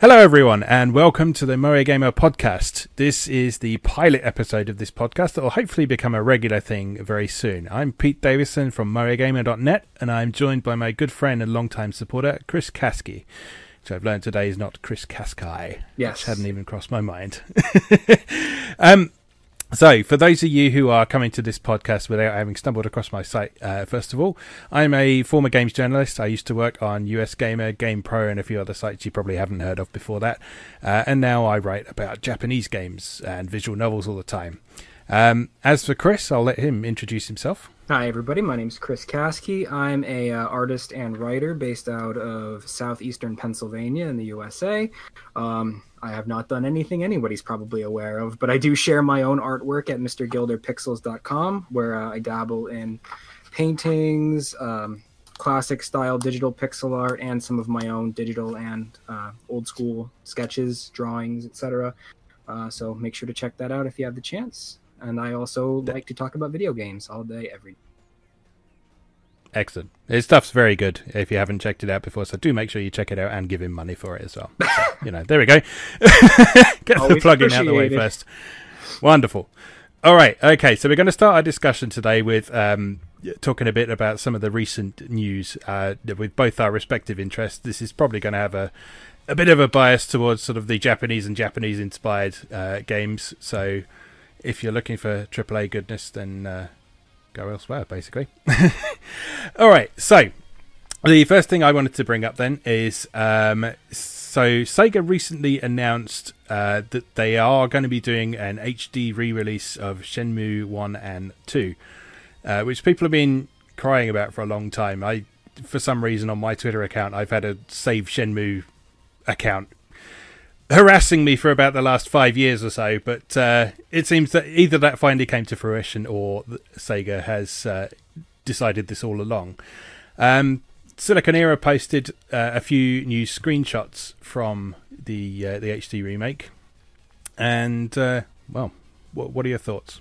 Hello, everyone, and welcome to the MoeGamer podcast. This is the pilot episode of this podcast that will hopefully become a regular thing very soon. I'm Pete Davison from MoeGamer.net, and I'm joined by my good friend and longtime supporter, Chris Caskie. which I've learned today is not Chris Caskai. Yes. Which hadn't even crossed my mind. um, so, for those of you who are coming to this podcast without having stumbled across my site, uh, first of all, I'm a former games journalist. I used to work on US Gamer, Game Pro, and a few other sites you probably haven't heard of before that. Uh, and now I write about Japanese games and visual novels all the time. Um, as for Chris, I'll let him introduce himself. Hi, everybody. My name is Chris Caskie. I'm a uh, artist and writer based out of southeastern Pennsylvania in the USA. Um, I have not done anything anybody's probably aware of, but I do share my own artwork at MrGilderPixels.com, where uh, I dabble in paintings, um, classic style digital pixel art, and some of my own digital and uh, old school sketches, drawings, etc. Uh, so make sure to check that out if you have the chance. And I also like to talk about video games all day, every Excellent. His stuff's very good if you haven't checked it out before, so do make sure you check it out and give him money for it as well. So, you know, there we go. Get the Always plugging out of the way first. Wonderful. All right. Okay. So we're going to start our discussion today with um, talking a bit about some of the recent news uh, with both our respective interests. This is probably going to have a a bit of a bias towards sort of the Japanese and Japanese inspired uh, games. So if you're looking for AAA goodness, then uh, go elsewhere, basically. All right. So the first thing I wanted to bring up then is um, so Sega recently announced uh, that they are going to be doing an HD re-release of Shenmue One and Two, uh, which people have been crying about for a long time. I, for some reason, on my Twitter account, I've had a Save Shenmue account harassing me for about the last five years or so. But uh, it seems that either that finally came to fruition or Sega has uh, decided this all along. Um, Siliconera posted uh, a few new screenshots from the uh, the HD remake, and uh, well, what, what are your thoughts?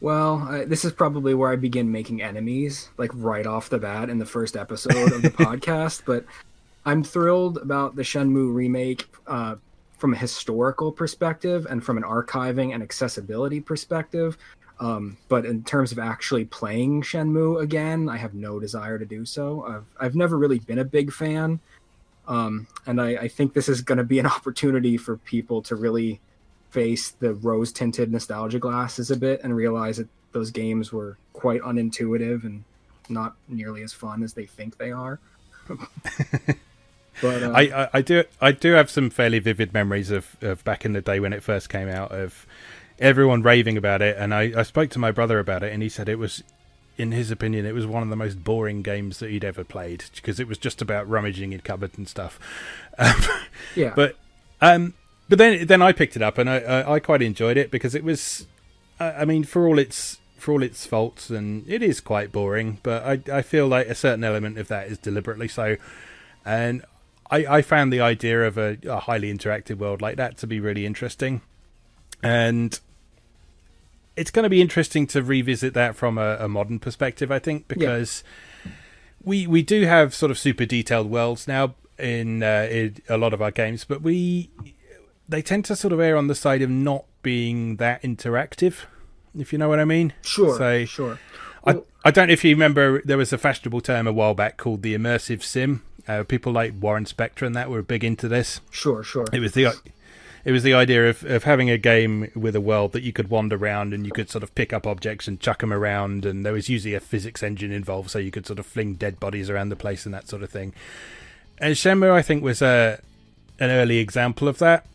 Well, uh, this is probably where I begin making enemies, like right off the bat in the first episode of the podcast. But I'm thrilled about the Shenmue remake uh, from a historical perspective and from an archiving and accessibility perspective. Um, but in terms of actually playing Shenmue again, I have no desire to do so. I've, I've never really been a big fan. Um, and I, I think this is going to be an opportunity for people to really face the rose tinted nostalgia glasses a bit and realize that those games were quite unintuitive and not nearly as fun as they think they are. but uh, I, I, I do I do have some fairly vivid memories of, of back in the day when it first came out of everyone raving about it, and I, I spoke to my brother about it, and he said it was, in his opinion, it was one of the most boring games that he'd ever played because it was just about rummaging in cupboards and stuff. Um, yeah, but um, but then then I picked it up and I, I, I quite enjoyed it because it was, I I mean, for all its for all its faults, and it is quite boring, but I I feel like a certain element of that is deliberately so, and I I found the idea of a, a highly interactive world like that to be really interesting, and. It's going to be interesting to revisit that from a, a modern perspective, I think, because we we do have sort of super detailed worlds now in, uh, in a lot of our games, but we they tend to sort of err on the side of not being that interactive, if you know what I mean. sure, So sure. I I don't know if you remember there was a fashionable term a while back called the immersive sim. Uh, people like Warren Spector and that were big into this. Sure, sure. It was the it was the idea of, of having a game with a world that you could wander around and you could sort of pick up objects and chuck them around, and there was usually a physics engine involved, so you could sort of fling dead bodies around the place and that sort of thing. And Shenmue, I think, was a an early example of that.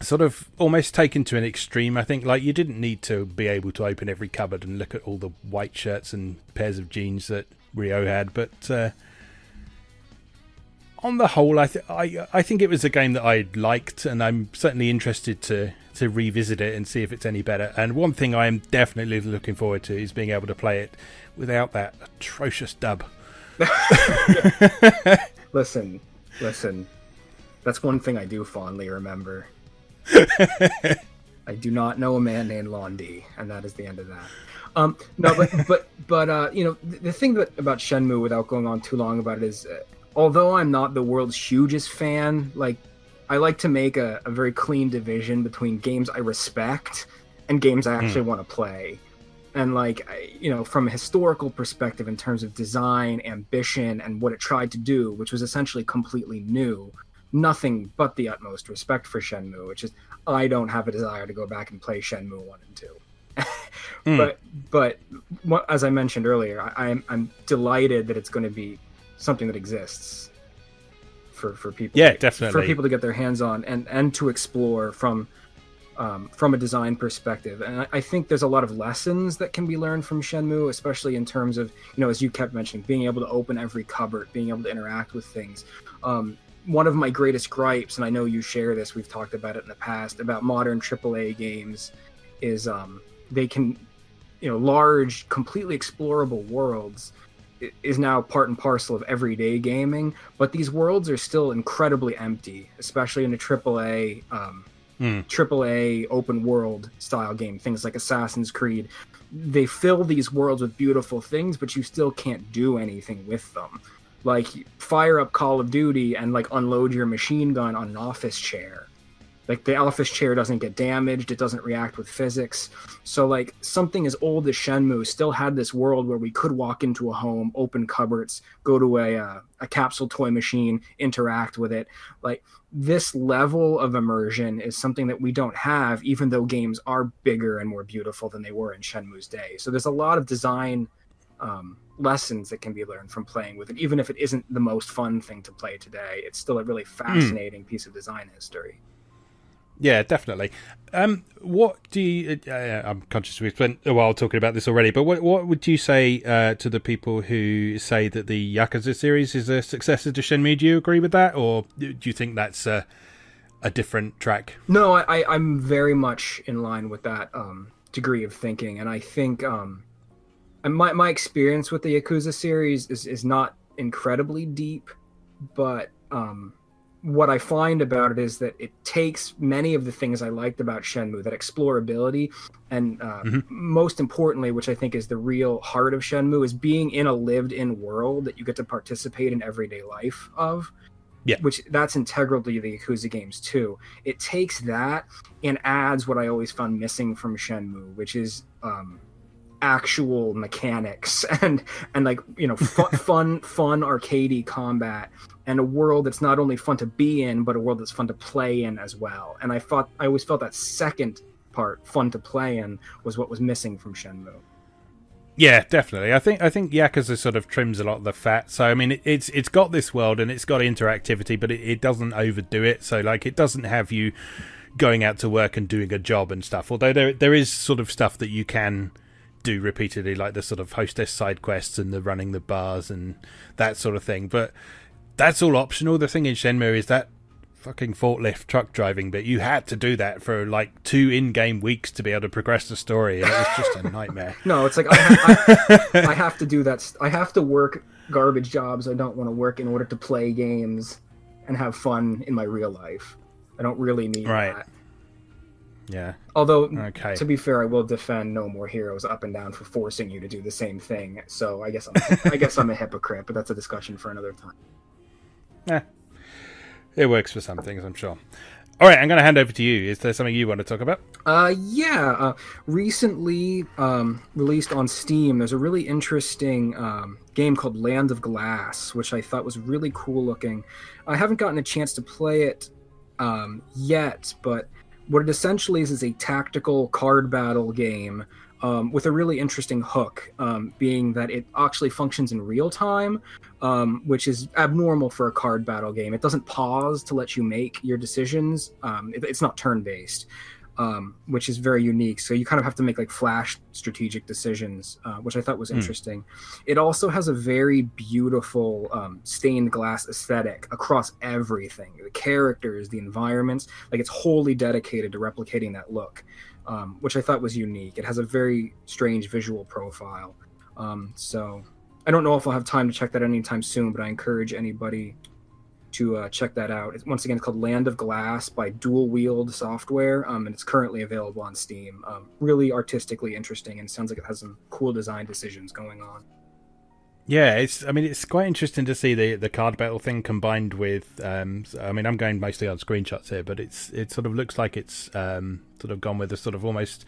Sort of almost taken to an extreme. I think, like you didn't need to be able to open every cupboard and look at all the white shirts and pairs of jeans that Ryo had, but. Uh, on the whole, I, th- I I think it was a game that I liked, and I'm certainly interested to to revisit it and see if it's any better. And one thing I am definitely looking forward to is being able to play it without that atrocious dub. Listen, listen. That's one thing I do fondly remember. I do not know a man named Lan Di, and that is the end of that. Um, no, but but but uh, you know the, the thing that, about Shenmue, without going on too long about it, is uh, although I'm not the world's hugest fan, like I like to make a, a very clean division between games I respect and games I actually mm. want to play. And like you know, from a historical perspective, in terms of design, ambition, and what it tried to do, which was essentially completely new, nothing but the utmost respect for Shenmue. Which is, I don't have a desire to go back and play Shenmue one and two. mm. But but as I mentioned earlier, I, I'm I'm delighted that it's going to be something that exists for for people. Yeah, definitely for people to get their hands on and and to explore from um, from a design perspective. And I, I, think there's a lot of lessons that can be learned from Shenmue, especially in terms of, you know, as you kept mentioning, being able to open every cupboard, being able to interact with things. Um, one of my greatest gripes, and I know you share this, we've talked about it in the past, about modern AAA games, is um, they can, you know, large, completely explorable worlds is now part and parcel of everyday gaming, but these worlds are still incredibly empty, especially in a AAA um, mm. AAA open world style game, things like Assassin's Creed. They fill these worlds with beautiful things, but you still can't do anything with them. Like fire up Call of Duty and like unload your machine gun on an office chair like the office chair doesn't get damaged it doesn't react with physics so like something as old as shenmue still had this world where we could walk into a home open cupboards go to a, uh, a capsule toy machine interact with it like this level of immersion is something that we don't have even though games are bigger and more beautiful than they were in shenmue's day so there's a lot of design um, lessons that can be learned from playing with it even if it isn't the most fun thing to play today it's still a really hmm. fascinating mm. piece of design history yeah, definitely. Um, what do you? Uh, I'm conscious we've spent a while talking about this already, but what what would you say uh, to the people who say that the Yakuza series is a successor to Shenmue? Do you agree with that, or do you think that's a, a different track? No, I, I'm very much in line with that um, degree of thinking, and I think um, my my experience with the Yakuza series is is not incredibly deep, but um, what I find about it is that it takes many of the things I liked about Shenmue, that explorability, and uh, mm-hmm. most importantly, which I think is the real heart of Shenmue, is being in a lived-in world that you get to participate in everyday life of. Yeah. Which that's integral to the Yakuza games too. It takes that and adds what I always found missing from Shenmue, which is um, actual mechanics and and like you know fun fun, fun arcadey combat and a world that's not only fun to be in but a world that's fun to play in as well and i thought i always felt that second part fun to play in was what was missing from shenmue yeah, definitely. I think I think Yakuza sort of trims a lot of the fat. So I mean, it, it's it's got this world and it's got interactivity, but it, it doesn't overdo it. So like, it doesn't have you going out to work and doing a job and stuff. Although there there is sort of stuff that you can do repeatedly, like the sort of hostess side quests and the running the bars and that sort of thing. But that's all optional. The thing in Shenmue is that fucking forklift truck driving bit. You had to do that for like two in-game weeks to be able to progress the story, and it was just a nightmare. no, it's like I, I, I have to do that. I have to work garbage jobs I don't want to work in order to play games and have fun in my real life. I don't really need right. that. Yeah. Although, okay. to be fair, I will defend No More Heroes up and down for forcing you to do the same thing. So I guess I'm, I guess I'm a hypocrite, but that's a discussion for another time. Yeah, it works for some things, I'm sure. All right, I'm going to hand over to you. Is there something you want to talk about? Uh, yeah. Uh, recently um, released on Steam, there's a really interesting um, game called Land of Glass, which I thought was really cool looking. I haven't gotten a chance to play it um, yet, but what it essentially is is a tactical card battle game um, with a really interesting hook, um, being that it actually functions in real time, um, which is abnormal for a card battle game. It doesn't pause to let you make your decisions. Um, it, it's not turn based um, which is very unique. So you kind of have to make like flash strategic decisions, uh, which I thought was mm. interesting. It also has a very beautiful um, stained glass aesthetic across everything the characters, the environments. Like it's wholly dedicated to replicating that look, um, which I thought was unique. It has a very strange visual profile. Um, so I don't know if I'll have time to check that anytime soon, but I encourage anybody to uh, check that out. It's, once again, it's called Land of Glass by Dual Wield Software, um, and it's currently available on Steam. Um, really artistically interesting, and sounds like it has some cool design decisions going on. Yeah, it's. I mean, it's quite interesting to see the the card battle thing combined with. Um, I mean, I'm going mostly on screenshots here, but it's it sort of looks like it's um, sort of gone with a sort of almost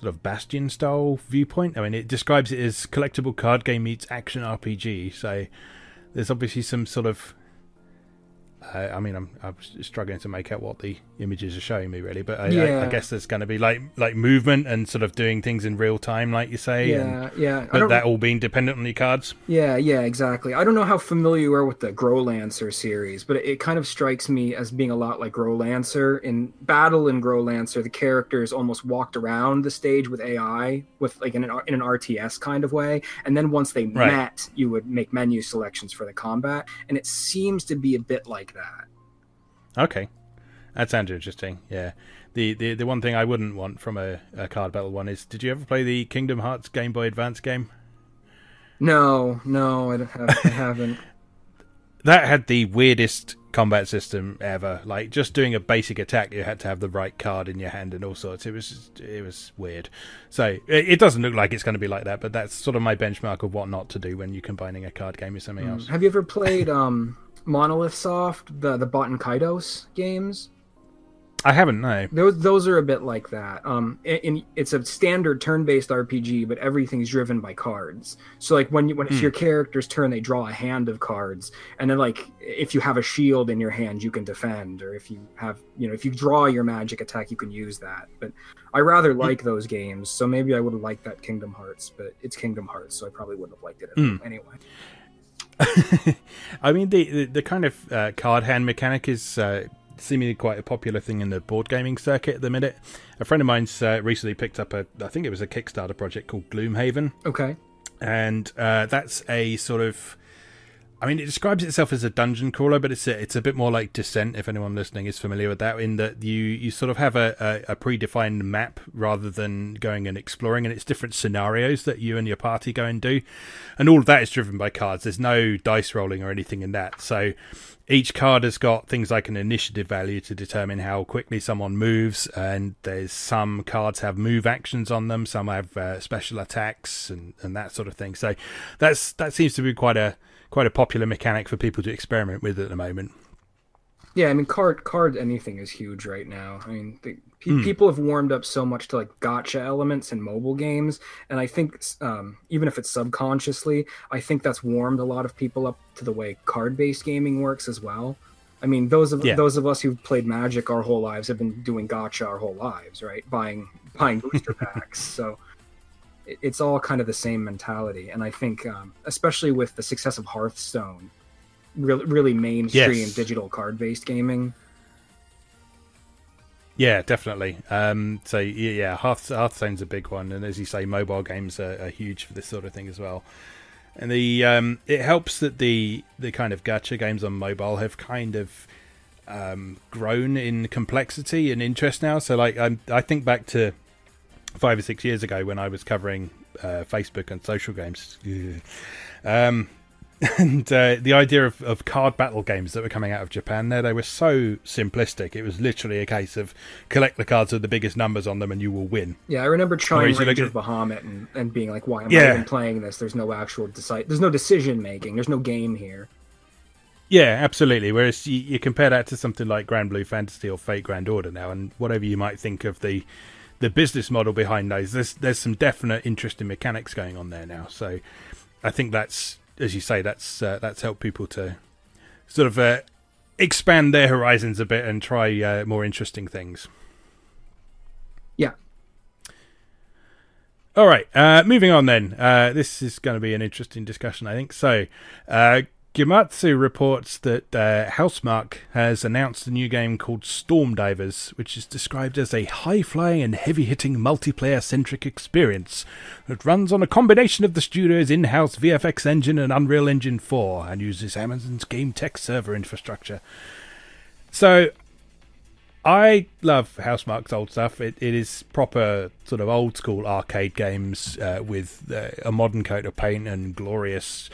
sort of Bastion style viewpoint. I mean, it describes it as collectible card game meets action RPG. So there's obviously some sort of uh, I mean, I'm, I'm struggling to make out what the images are showing me, really. But I, yeah. I, I guess there's going to be like like movement and sort of doing things in real time, like you say. Yeah, and, yeah. But that all being dependent on your cards. Yeah, yeah, exactly. I don't know how familiar you are with the Growlancer series, but it, it kind of strikes me as being a lot like Growlancer. In Battle in Growlancer, the characters almost walked around the stage with AI, with like in an in an RTS kind of way, and then once they right. met, you would make menu selections for the combat, and it seems to be a bit like that. Okay, that sounds interesting. Yeah. The, the the one thing I wouldn't want from a, a card battle one is did you ever play the Kingdom Hearts Game Boy Advance game? No, no, I, have, I haven't. that had the weirdest combat system ever. Like just doing a basic attack, you had to have the right card in your hand and all sorts. It was it was weird. So it, it doesn't look like it's going to be like that, but that's sort of my benchmark of what not to do when you're combining a card game with something mm. else. Have you ever played um Monolith Soft, the the Baten Kaitos games? I haven't. No. Those those are a bit like that. Um, in, it's a standard turn-based RPG, but everything's driven by cards. So like when you, when it's mm. your character's turn, they draw a hand of cards, and then like if you have a shield in your hand, you can defend, or if you have you know if you draw your magic attack, you can use that. But I rather hmm. like those games, so maybe I would have liked that Kingdom Hearts, but it's Kingdom Hearts, so I probably wouldn't have liked it mm. anyway. I mean, the, the, the kind of uh, card hand mechanic is uh, seemingly quite a popular thing in the board gaming circuit at the minute. A friend of mine's uh, recently picked up a, I think it was a Kickstarter project called Gloomhaven. Okay. And uh, that's a sort of I mean, it describes itself as a dungeon crawler, but it's a, it's a bit more like Descent. If anyone listening is familiar with that, in that you you sort of have a, a, a, predefined map rather than going and exploring, and it's different scenarios that you and your party go and do, and all of that is driven by cards. There's no dice rolling or anything in that. So each card has got things like an initiative value to determine how quickly someone moves, and there's some cards have move actions on them, some have uh, special attacks and and that sort of thing. So that's that seems to be quite a quite a popular mechanic for people to experiment with at the moment. Yeah, I mean, card card anything is huge right now. I mean, the, pe- mm. people have warmed up so much to like gacha elements in mobile games, and I think um, even if it's subconsciously, I think that's warmed a lot of people up to the way card based gaming works as well. I mean, those of yeah. those of us who've played Magic our whole lives have been doing gacha our whole lives, right? Buying buying booster packs. So it's all kind of the same mentality. And I think, um, especially with the success of Hearthstone, really, really mainstream yes. digital card based gaming. Yeah, definitely. Um, so yeah, Hearth, Hearthstone's a big one, and as you say, mobile games are, are huge for this sort of thing as well. And the um, it helps that the the kind of gacha games on mobile have kind of um, grown in complexity and interest now. So like I, I think back to five or six years ago when I was covering uh, Facebook and social games. um, and uh, the idea of, of card battle games that were coming out of Japan there, they were so simplistic. It was literally a case of collect the cards with the biggest numbers on them and you will win. Yeah, I remember trying Rage of Bahamut and, and being like, why am yeah. I even playing this? There's no actual decide. There's no decision making. There's no game here. Yeah, absolutely. Whereas you, you compare that to something like Granblue Fantasy or Fate Grand Order now, and whatever you might think of the the business model behind those. There's there's some definite interesting mechanics going on there now. So I think that's as you say that's uh, that's helped people to sort of uh, expand their horizons a bit and try uh, more interesting things. Yeah. All right. Uh, moving on then. Uh, this is going to be an interesting discussion, I think. So, uh, Gematsu reports that uh, Housemarque has announced a new game called Stormdivers, which is described as a high flying and heavy hitting multiplayer centric experience that runs on a combination of the studio's in house VFX engine and Unreal Engine 4 and uses Amazon's game tech server infrastructure. So, I love Housemarque's old stuff. It, it is proper sort of old school arcade games uh, with uh, a modern coat of paint and glorious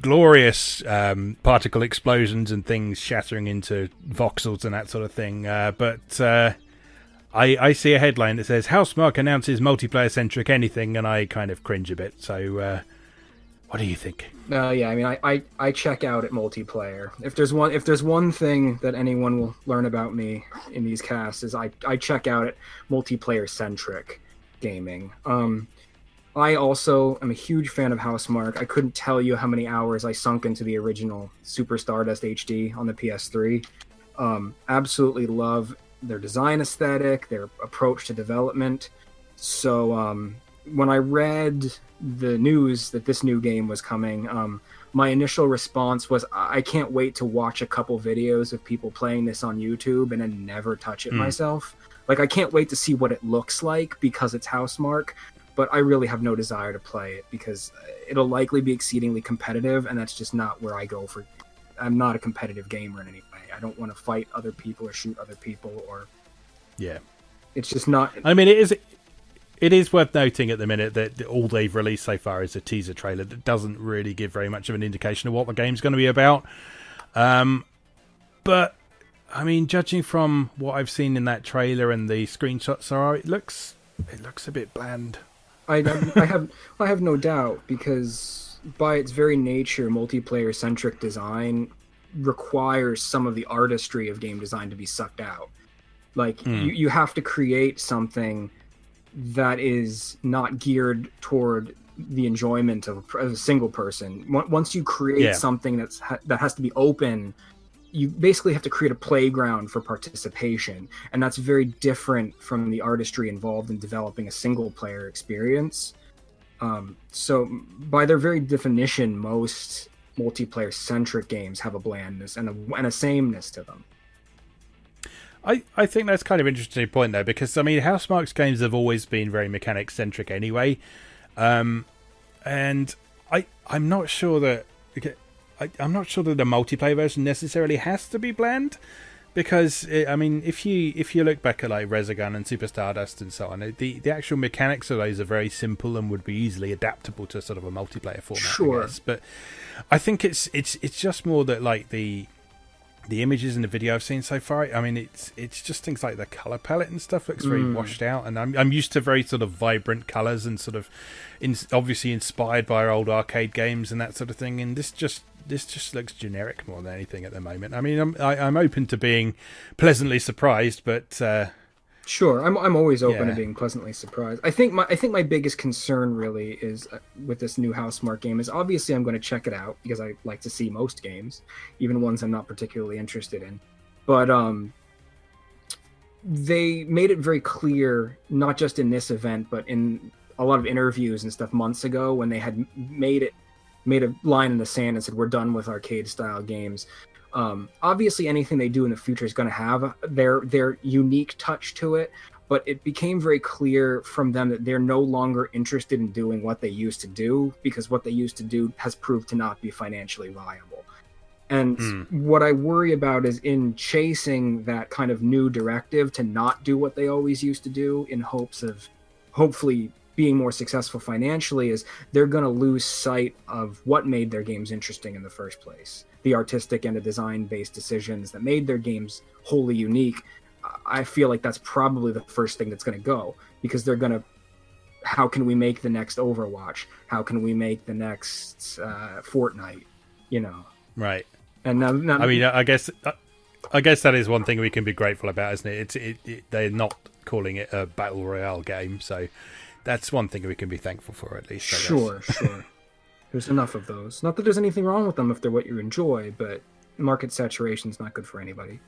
glorious um, particle explosions and things shattering into voxels and that sort of thing. Uh, but uh, I, I, see a headline that says Housemarque announces multiplayer centric anything, and I kind of cringe a bit. So uh, What do you think? Uh, yeah, I mean, I, I, I check out at multiplayer. If there's one if there's one thing that anyone will learn about me in these casts is I, I check out at multiplayer centric gaming. Um, I also am a huge fan of Housemarque. I couldn't tell you how many hours I sunk into the original Super Stardust HD on the PS3. Um, absolutely love their design aesthetic, their approach to development. So um, when I read the news that this new game was coming, um, my initial response was, I can't wait to watch a couple videos of people playing this on YouTube and then never touch it mm. myself. Like, I can't wait to see what it looks like because it's Housemarque, but I really have no desire to play it because it'll likely be exceedingly competitive, and that's just not where I go for. I'm not a competitive gamer in any way. I don't want to fight other people or shoot other people or. Yeah. It's just not. I mean, it is it is worth noting at the minute that all they've released so far is a teaser trailer that doesn't really give very much of an indication of what the game's going to be about. Um, but I mean, judging from what I've seen in that trailer and the screenshots are, it looks it looks a bit bland. I, I have I have no doubt because by its very nature, multiplayer centric design requires some of the artistry of game design to be sucked out. Like mm. you, you have to create something that is not geared toward the enjoyment of a, of a single person. Once you create yeah. something that's that has to be open, you basically have to create a playground for participation, and that's very different from the artistry involved in developing a single player experience. Um, so, by their very definition, most multiplayer centric games have a blandness and a, and a sameness to them. I, I think that's kind of interesting point though because I mean Housemarque's games have always been very mechanic centric anyway, um, and I I'm not sure that I, I'm not sure that the multiplayer version necessarily has to be bland because it, I mean if you if you look back at like Resogun and Super Stardust and so on, the the actual mechanics of those are very simple and would be easily adaptable to sort of a multiplayer format. Sure, I guess. but I think it's it's it's just more that like the the images and the video I've seen so far, I mean, it's it's just things like the color palette and stuff looks very mm. washed out, and I'm I'm used to very sort of vibrant colors and sort of, in, obviously inspired by our old arcade games and that sort of thing, and this just this just looks generic more than anything at the moment. I mean, I'm I, am i am open to being pleasantly surprised, but uh, Sure, I'm I'm always open yeah. to being pleasantly surprised. I think my I think my biggest concern really is uh, with this new Housemarque game is obviously I'm going to check it out because I like to see most games, even ones I'm not particularly interested in. But um they made it very clear not just in this event but in a lot of interviews and stuff months ago when they had made it made a line in the sand and said we're done with arcade style games um, obviously, anything they do in the future is going to have their their unique touch to it. But it became very clear from them that they're no longer interested in doing what they used to do because what they used to do has proved to not be financially viable. And mm. what I worry about is in chasing that kind of new directive to not do what they always used to do in hopes of hopefully being more successful financially is they're going to lose sight of what made their games interesting in the first place the artistic and the design based decisions that made their games wholly unique, I feel like that's probably the first thing that's going to go because they're going to. How can we make the next Overwatch? How can we make the next uh, Fortnite? You know, right? And now, now, I mean, I guess, I guess that is one thing we can be grateful about, isn't it? It's it, it, they're not calling it a battle royale game, so that's one thing we can be thankful for at least. Sure, sure. There's enough of those. Not that there's anything wrong with them if they're what you enjoy, but market saturation is not good for anybody.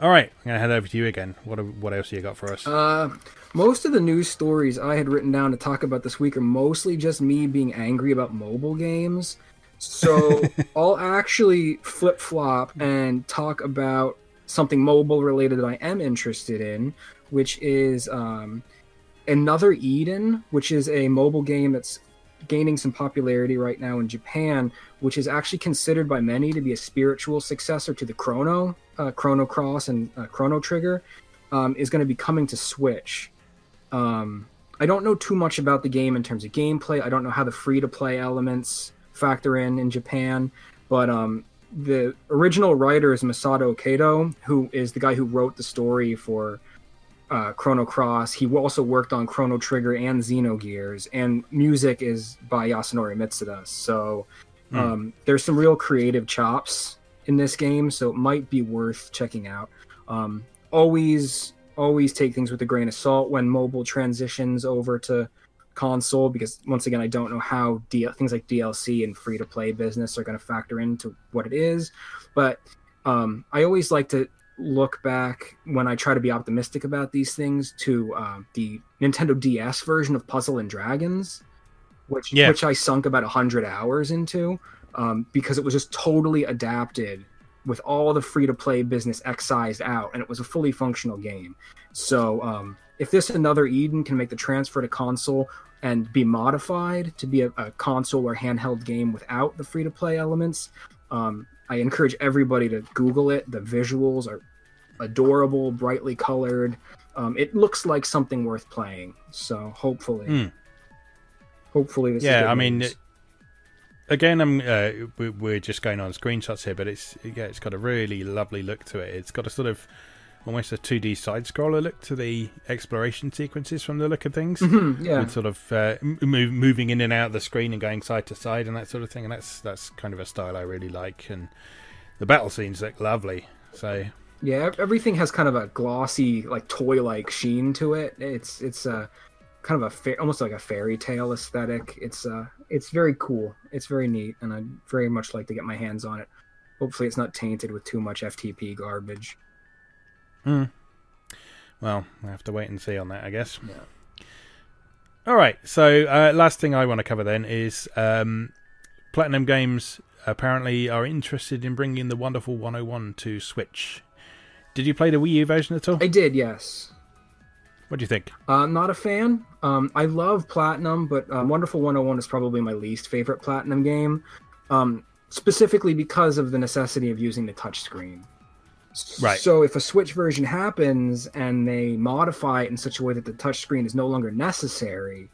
All right, I'm gonna head over to you again. What what else you got for us? Uh, most of the news stories I had written down to talk about this week are mostly just me being angry about mobile games. So I'll actually flip flop and talk about something mobile related that I am interested in, which is um, Another Eden, which is a mobile game that's gaining some popularity right now in Japan, which is actually considered by many to be a spiritual successor to the Chrono, uh, Chrono Cross, and uh, Chrono Trigger, um, is going to be coming to Switch. Um, I don't know too much about the game in terms of gameplay. I don't know how the free to play elements factor in in Japan, but um, the original writer is Masato Kato, who is the guy who wrote the story for uh, Chrono Cross. He also worked on Chrono Trigger and Xenogears, and music is by Yasunori Mitsuda. So Hmm. um, there's some real creative chops in this game, so it might be worth checking out. Um, always, always take things with a grain of salt when mobile transitions over to console, because once again, I don't know how D- things like DLC and free to play business are going to factor into what it is. But um, I always like to look back when I try to be optimistic about these things to um, the Nintendo DS version of Puzzle and Dragons, which Yeah. which I sunk about hundred hours into um, because it was just totally adapted with all the free to play business excised out, and it was a fully functional game. So um, if this another Eden can make the transfer to console and be modified to be a, a console or handheld game without the free to play elements, um, I encourage everybody to Google it. The visuals are adorable, brightly colored. Um, it looks like something worth playing. So hopefully, Hmm. hopefully this. is Yeah, good I mean, news. Again, I'm uh, we- we're just going on screenshots here, but it's yeah, it's got a really lovely look to it. It's got a sort of almost a 2D side scroller look to the exploration sequences from the look of things. Mhm, yeah, with sort of uh, move, moving in and out of the screen and going side to side and that sort of thing. And that's that's kind of a style I really like. And the battle scenes look lovely. So yeah. Everything has kind of a glossy, like toy-like sheen to it. It's it's a kind of a fa- almost like a fairy tale aesthetic. It's uh, it's very cool. It's very neat, and I'd very much like to get my hands on it. Hopefully, it's not tainted with too much FTP garbage. Well, I have to wait and see on that, I guess. Yeah. All right. So uh, last thing I want to cover then is um, Platinum Games apparently are interested in bringing the wonderful 101 to Switch. Did you play the Wii U version at all? I did, yes. What do you think? Uh, not a fan. Um, I love Platinum, but um, Wonderful 101 is probably my least favorite Platinum game, um, specifically because of the necessity of using the touchscreen. Right. So if a Switch version happens and they modify it in such a way that the touchscreen is no longer necessary,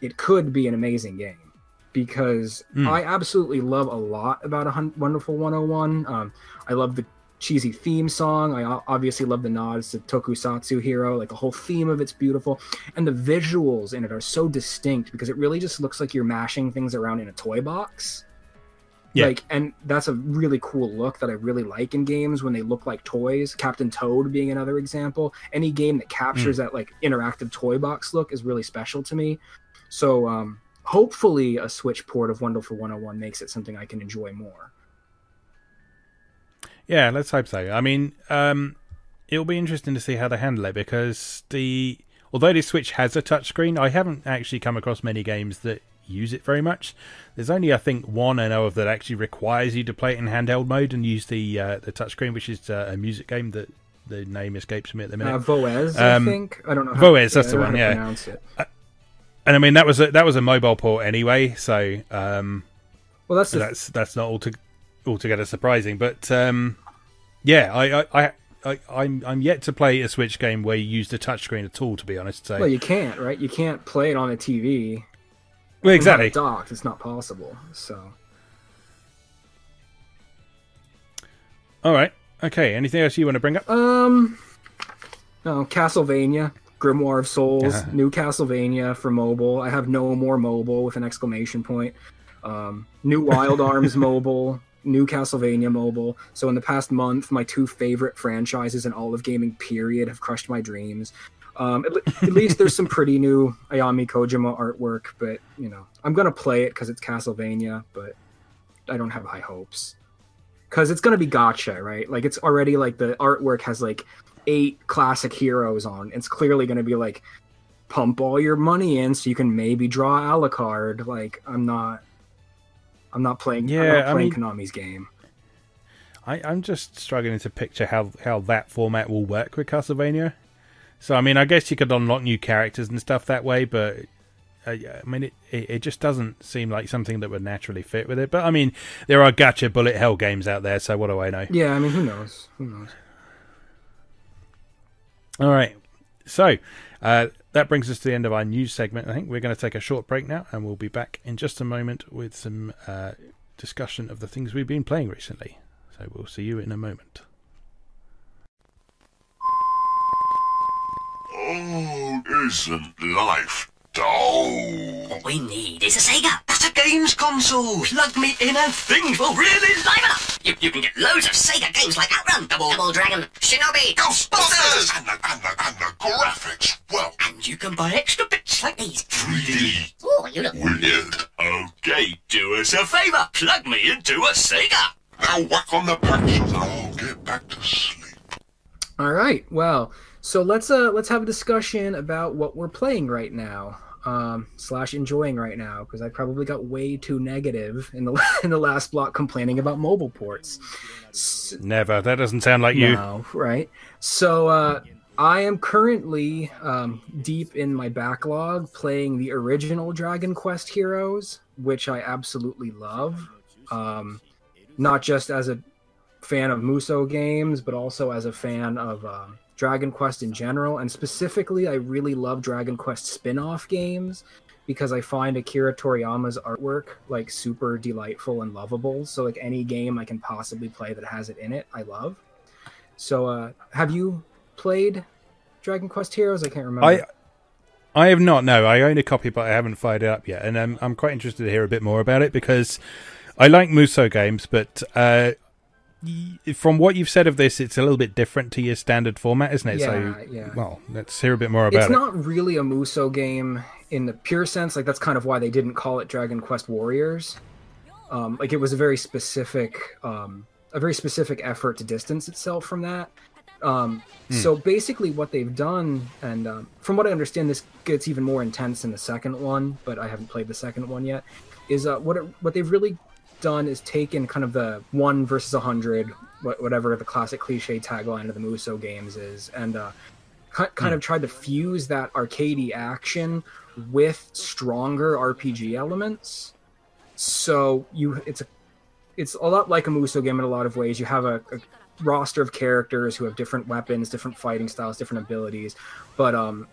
it could be an amazing game. Because Mm. I absolutely love a lot about a hun- Wonderful 101. Um, I love the cheesy theme song. I obviously love the nods to Tokusatsu Hero. Like the whole theme of it's beautiful, and the visuals in it are so distinct because it really just looks like you're mashing things around in a toy box. Yeah. Like, and that's a really cool look that I really like in games when they look like toys. Captain Toad being another example. Any game that captures that like interactive toy box look is really special to me. So, um, hopefully, a Switch port of Wonderful 101 makes it something I can enjoy more. Yeah, let's hope so. I mean, um, it'll be interesting to see how they handle it because the although the Switch has a touchscreen, I haven't actually come across many games that use it very much. There's only I think one I know of that actually requires you to play it in handheld mode and use the uh, the touchscreen, which is uh, a music game that the name escapes me at the minute. Uh, Voez, Um, I think. I don't know. How, Voez, that's I the one, yeah. Pronounce and I mean that was a, that was a mobile port anyway, so um, Well, that's that's that's not alto- altogether surprising. But um, yeah, I, I, I, I I'm I'm yet to play a Switch game where you use the touchscreen at all. To be honest, so well, you can't, right? You can't play it on a TV. Well, exactly. docked. It's not possible. So All right. Okay. Anything else you want to bring up? Um, no, Castlevania, Grimoire of Souls, Yeah. new Castlevania for mobile. I have no more mobile with an exclamation point. Um, new Wild Arms mobile, new Castlevania mobile. So in the past month, my two favorite franchises in all of gaming period have crushed my dreams. Um, at, at least there's some pretty new Ayami Kojima artwork, but you know I'm gonna play it because it's Castlevania, but I don't have high hopes because it's gonna be gacha, right? Like it's already like the artwork has like eight classic heroes on. It's clearly gonna be like pump all your money in so you can maybe draw Alucard. Like I'm not, I'm not playing. Yeah, I'm not I playing mean- Konami's game. I, I'm just struggling to picture how how that format will work with Castlevania. So I mean, I guess you could unlock new characters and stuff that way, but uh, I mean, it, it it just doesn't seem like something that would naturally fit with it. But I mean, there are gacha bullet hell games out there, so what do I know? Yeah, I mean, who knows? Who knows? All right. So uh, that brings us to the end of our news segment. I think we're going to take a short break now, and we'll be back in just a moment with some uh, discussion of the things we've been playing recently. So we'll see you in a moment. Isn't life dull? What we need is a Sega. That's a games console. Plug me in and things will really liven up. You, you can get loads of Sega games like Outrun, Double, Double Dragon, Shinobi, Ghostbusters! And the, and the, and the graphics, well, and you can buy extra bits like these. 3D. Oh, you look. Weird. Okay, do us a favor. Plug me into a Sega. Now whack on the patches and I'll get back to sleep. All right. Well, so let's uh let's have a discussion about what we're playing right now. Um, slash enjoying right now because I probably got way too negative in the in the last block complaining about mobile ports. S- Never. That doesn't sound like you. No, right? So uh, I am currently um, deep in my backlog playing the original Dragon Quest Heroes, which I absolutely love. Um, not just as a fan of Musou games, but also as a fan of um, Dragon Quest in general. And specifically, I really love Dragon Quest spin off games because I find Akira Toriyama's artwork like super delightful and lovable. So, like any game I can possibly play that has it in it, I love. So, uh, have you played Dragon Quest Heroes? I can't remember. I I have not. No, I own a copy, but I haven't fired it up yet, and I'm I'm quite interested to hear a bit more about it because I like Musou games, but uh, from what you've said of this, it's a little bit different to your standard format, isn't it? Yeah, so, yeah. well, let's hear a bit more about it's it. It's not really a Musou game in the pure sense. Like that's kind of why they didn't call it Dragon Quest Warriors. Um, like it was a very specific, um, a very specific effort to distance itself from that. Um, So basically, what they've done, and um, from what I understand, this gets even more intense in the second one, but I haven't played the second one yet. Is uh, what it, what they've really done is taken kind of the one versus a hundred, whatever the classic cliche tagline of the Musou games is, and uh, ki- kind of tried to fuse that arcadey action with stronger RPG elements. So you, it's a, it's a lot like a Musou game in a lot of ways. You have a, a roster of characters who have different weapons, different fighting styles, different abilities, but um,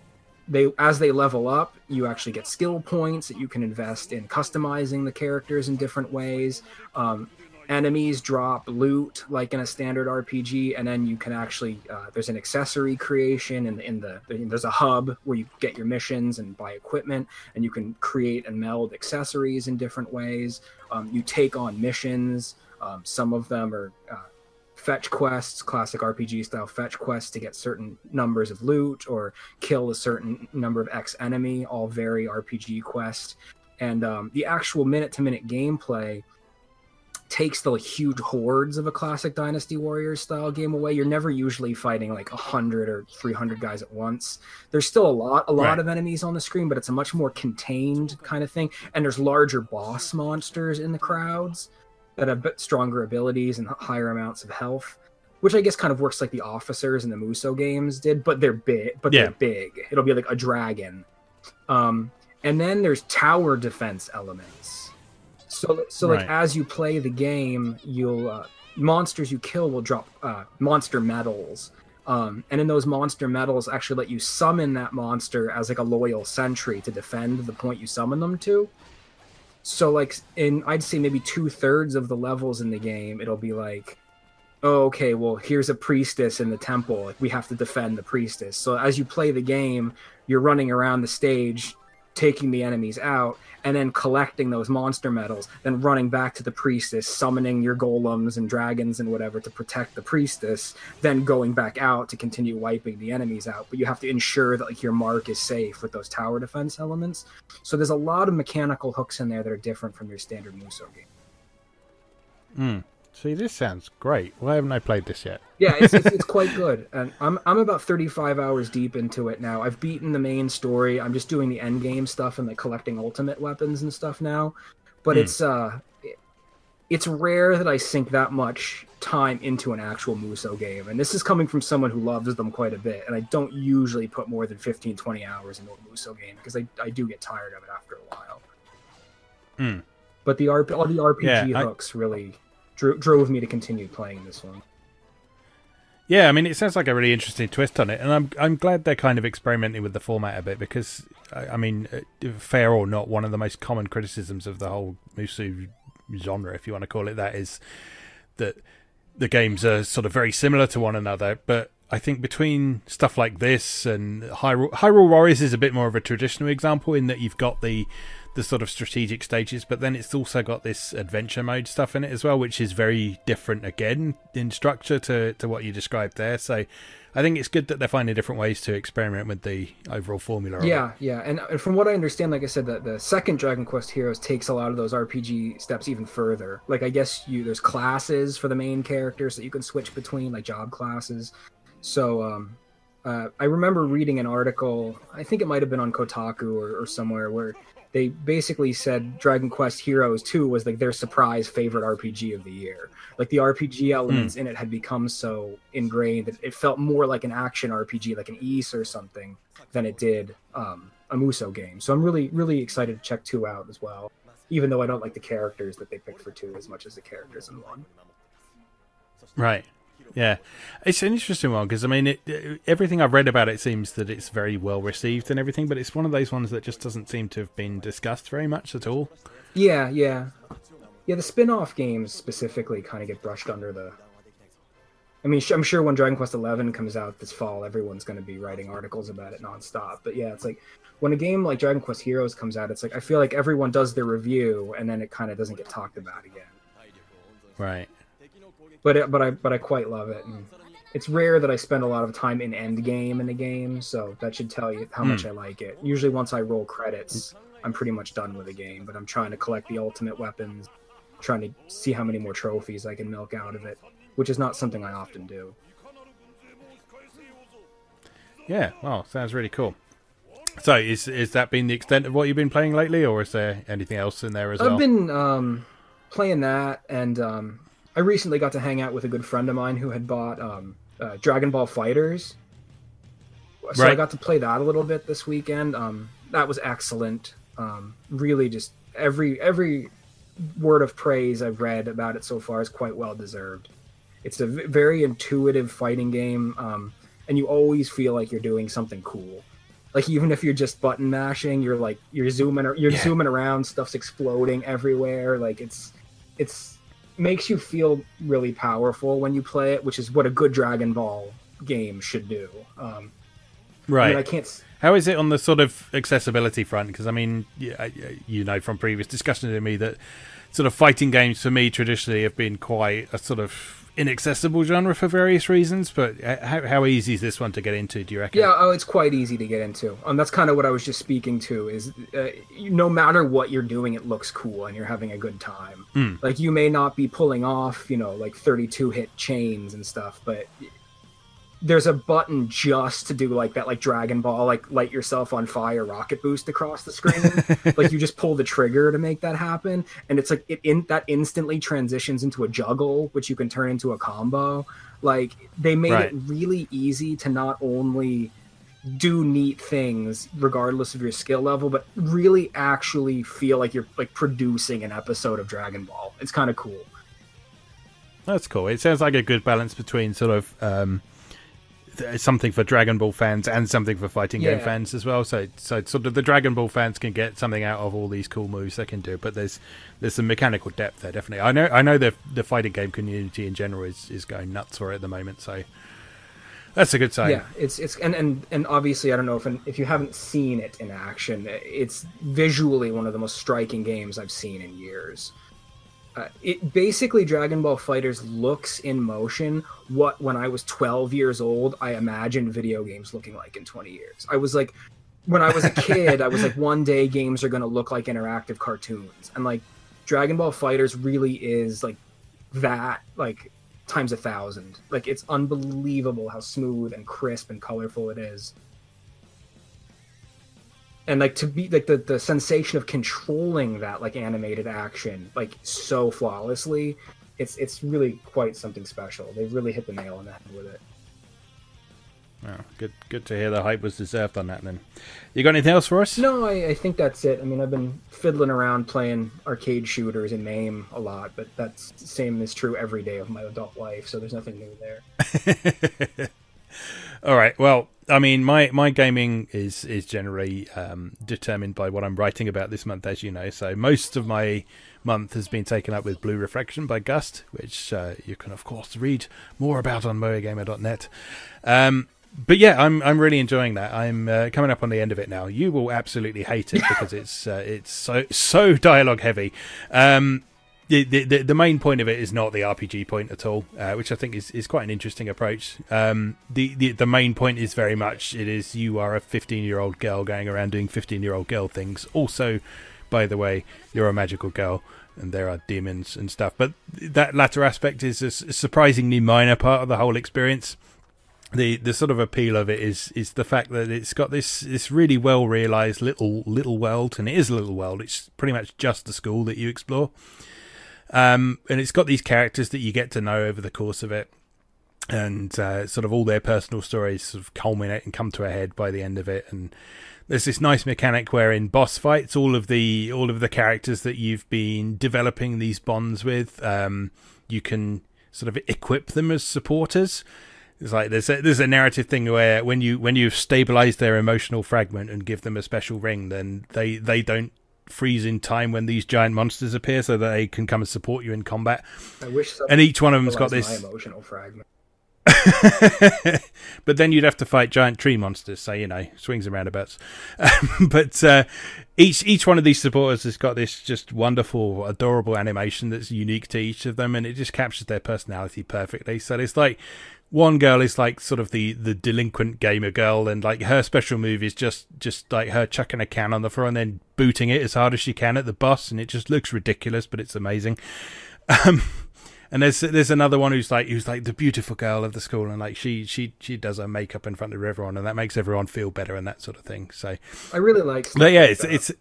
they as they level up, you actually get skill points that you can invest in customizing the characters in different ways. Um, enemies drop loot like in a standard RPG, and then you can actually uh, there's an accessory creation in, in the there's a hub where you get your missions and buy equipment, and you can create and meld accessories in different ways. Um, you take on missions. Um, some of them are uh, fetch quests, classic RPG style fetch quests to get certain numbers of loot or kill a certain number of X enemy, all very RPG quest. And um, the actual minute to minute gameplay takes the huge hordes of a classic Dynasty Warriors style game away. You're never usually fighting like 100 or 300 guys at once. There's still a lot a lot Right. of enemies on the screen, but it's a much more contained kind of thing. And there's larger boss monsters in the crowds that have bit stronger abilities and higher amounts of health, which I guess kind of works like the officers in the Musou games did, but they're big. But Yeah. they're big. It'll be like a dragon. Um, and then there's tower defense elements. So, so like Right. as you play the game, you'll uh, monsters you kill will drop uh, monster medals. Um, and in those monster medals, actually let you summon that monster as like a loyal sentry to defend the point you summon them to. So like in I'd say maybe two thirds of the levels in the game, it'll be like, oh okay, well here's a priestess in the temple. We have to defend the priestess. So as you play the game, you're running around the stage, taking the enemies out, and then collecting those monster medals, then running back to the priestess, summoning your golems and dragons and whatever to protect the priestess, then going back out to continue wiping the enemies out. But you have to ensure that like your mark is safe with those tower defense elements. So there's a lot of mechanical hooks in there that are different from your standard Musou game. Hmm. See, this sounds great. Why haven't I played this yet? Yeah, it's, it's, it's quite good, and I'm I'm about 35 hours deep into it now. I've beaten the main story. I'm just doing the end game stuff and like collecting ultimate weapons and stuff now. But it's uh, it- it's rare that I sink that much time into an actual Musou game, and this is coming from someone who loves them quite a bit. And I don't usually put more than 15, 20 hours into a Musou game because I I do get tired of it after a while. Hmm. But the RP, all the RPG Yeah, I- hooks really dro- drove me to continue playing this one. Yeah, I mean, it sounds like a really interesting twist on it, and I'm I'm glad they're kind of experimenting with the format a bit because, I, I mean, uh, fair or not, one of the most common criticisms of the whole Musou genre, if you want to call it that, is that the games are sort of very similar to one another. But I think between stuff like this and Hyrule, Hyrule Warriors is a bit more of a traditional example in that you've got the the sort of strategic stages, but then it's also got this adventure mode stuff in it as well, which is very different again in structure to, to what you described there. So I think it's good that they're finding different ways to experiment with the overall formula. Yeah, yeah, and, and from what I understand, like I said, that the second Dragon Quest Heroes takes a lot of those RPG steps even further. Like I guess you there's classes for the main characters that you can switch between, like job classes. So um, uh, I remember reading an article. I think it might have been on Kotaku or, or somewhere where they basically said Dragon Quest Heroes 2 was like their surprise favorite RPG of the year. Like the RPG elements in it had become so ingrained that it felt more like an action RPG, like an Ys or something, than it did um, a Musou game. So I'm really, really excited to check 2 out as well. Even though I don't like the characters that they picked for 2 as much as the characters in 1. Right. Yeah, it's an interesting one because I mean, it, everything I've read about it seems that it's very well received and everything, but it's one of those ones that just doesn't seem to have been discussed very much at all. Yeah, yeah. Yeah, the spin off games specifically kind of get brushed under the. I mean, I'm sure when Dragon Quest XI comes out this fall, everyone's going to be writing articles about it nonstop. But yeah, it's like when a game like Dragon Quest Heroes comes out, it's like I feel like everyone does their review and then it kind of doesn't get talked about again. Right. But it, but I but I quite love it. And it's rare that I spend a lot of time in end game in a game, so that should tell you how much I like it. Usually, once I roll credits, I'm pretty much done with the game. But I'm trying to collect the ultimate weapons, trying to see how many more trophies I can milk out of it, which is not something I often do. Yeah. Well, sounds really cool. So, is is that been the extent of what you've been playing lately, or is there anything else in there as well? I've been um, playing that, and um, I recently got to hang out with a good friend of mine who had bought um, uh, Dragon Ball FighterZ. So I got to play that a little bit this weekend. Um, that was excellent. Um, really, just every every word of praise I've read about it so far is quite well deserved. It's a v- very intuitive fighting game, um, and you always feel like you're doing something cool. Like even if you're just button mashing, you're like you're zooming, you're Yeah. zooming around, stuff's exploding everywhere. Like it's it's makes you feel really powerful when you play it, which is what a good Dragon Ball game should do. Um, I right. mean, I can't. How is it on the sort of accessibility front? Because I mean, you know from previous discussions with me that sort of fighting games for me traditionally have been quite a sort of inaccessible genre for various reasons. But how, how easy is this one to get into? Do you reckon? Yeah, oh, it's quite easy to get into. Um, that's kind of what I was just speaking to. Is uh, no matter what you're doing, it looks cool and you're having a good time. Hmm. Like you may not be pulling off, you know, like 32 hit chains and stuff, but there's a button just to do like that, like Dragon Ball, like light yourself on fire, rocket boost across the screen. like you just pull the trigger to make that happen, and it's like it in that instantly transitions into a juggle, which you can turn into a combo. Like they made Right. it really easy to not only do neat things regardless of your skill level, but really actually feel like you're like producing an episode of Dragon Ball. It's kind of cool. That's cool. It sounds like a good balance between sort of um, Uh, something for Dragon Ball fans and something for fighting game fans as well. So, so sort of the Dragon Ball fans can get something out of all these cool moves they can do, but there's there's some mechanical depth there definitely. I know I know the the fighting game community in general is, is going nuts for it at the moment. So that's a good sign. Yeah, it's it's and and and obviously I don't know if if you haven't seen it in action, it's visually one of the most striking games I've seen in years. Uh, it basically Dragon Ball FighterZ looks in motion what when I was 12 years old I imagined video games looking like in 20 years. I was like when I was a kid, I was like one day games are going to look like interactive cartoons. And like Dragon Ball FighterZ really is like that like times a thousand. Like it's unbelievable how smooth and crisp and colorful it is. And like to be like the, the sensation of controlling that like animated action like so flawlessly, it's it's really quite something special. They've really hit the nail on the head with it. Oh, good good to hear the hype was deserved on that. Then you got anything else for us? No, I, I think that's it. I mean, I've been fiddling around playing arcade shooters in MAME a lot, but that's same is true every day of my adult life, so there's nothing new there. All right. Well, I mean, my, my gaming is is generally um, determined by what I'm writing about this month, as you know. So most of my month has been taken up with Blue Reflection by Gust, which uh, you can of course read more about on moegamer.net. Um, but yeah, I'm I'm really enjoying that. I'm uh, coming up on the end of it now. You will absolutely hate it because it's uh, it's so so dialogue heavy. Um, the, the the main point of it is not the RPG point at all, uh, which I think is, is quite an interesting approach. Um, the, the the main point is very much it is you are a 15 year old girl going around doing 15 year old girl things. Also, by the way, you're a magical girl and there are demons and stuff. But that latter aspect is a surprisingly minor part of the whole experience. The the sort of appeal of it is is the fact that it's got this this really well realized little little world, and it is a little world. It's pretty much just the school that you explore. Um, and it's got these characters that you get to know over the course of it, and uh, sort of all their personal stories sort of culminate and come to a head by the end of it. And there's this nice mechanic where in boss fights, all of the all of the characters that you've been developing these bonds with, um, you can sort of equip them as supporters. It's like there's a, there's a narrative thing where when you when you've stabilized their emotional fragment and give them a special ring, then they they don't freeze in time when these giant monsters appear, so that they can come and support you in combat. I wish. And each one of them's got this emotional fragment. but then you'd have to fight giant tree monsters, so you know swings and roundabouts. but uh, each each one of these supporters has got this just wonderful, adorable animation that's unique to each of them, and it just captures their personality perfectly. So it's like one girl is like sort of the the delinquent gamer girl, and like her special move is just just like her chucking a can on the floor and then booting it as hard as she can at the boss, and it just looks ridiculous, but it's amazing. Um, and there's there's another one who's like who's like the beautiful girl of the school, and like she she she does her makeup in front of everyone, and that makes everyone feel better and that sort of thing. So I really like. But yeah, it's it's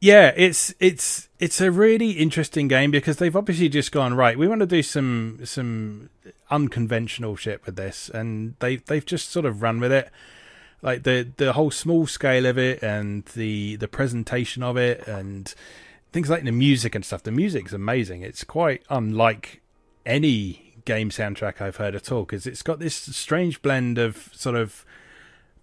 yeah, it's it's it's a really interesting game because they've obviously just gone right. We want to do some some unconventional shit with this, and they they've just sort of run with it. Like the the whole small scale of it, and the the presentation of it, and things like the music and stuff. The music's amazing. It's quite unlike any game soundtrack I've heard at all because it's got this strange blend of sort of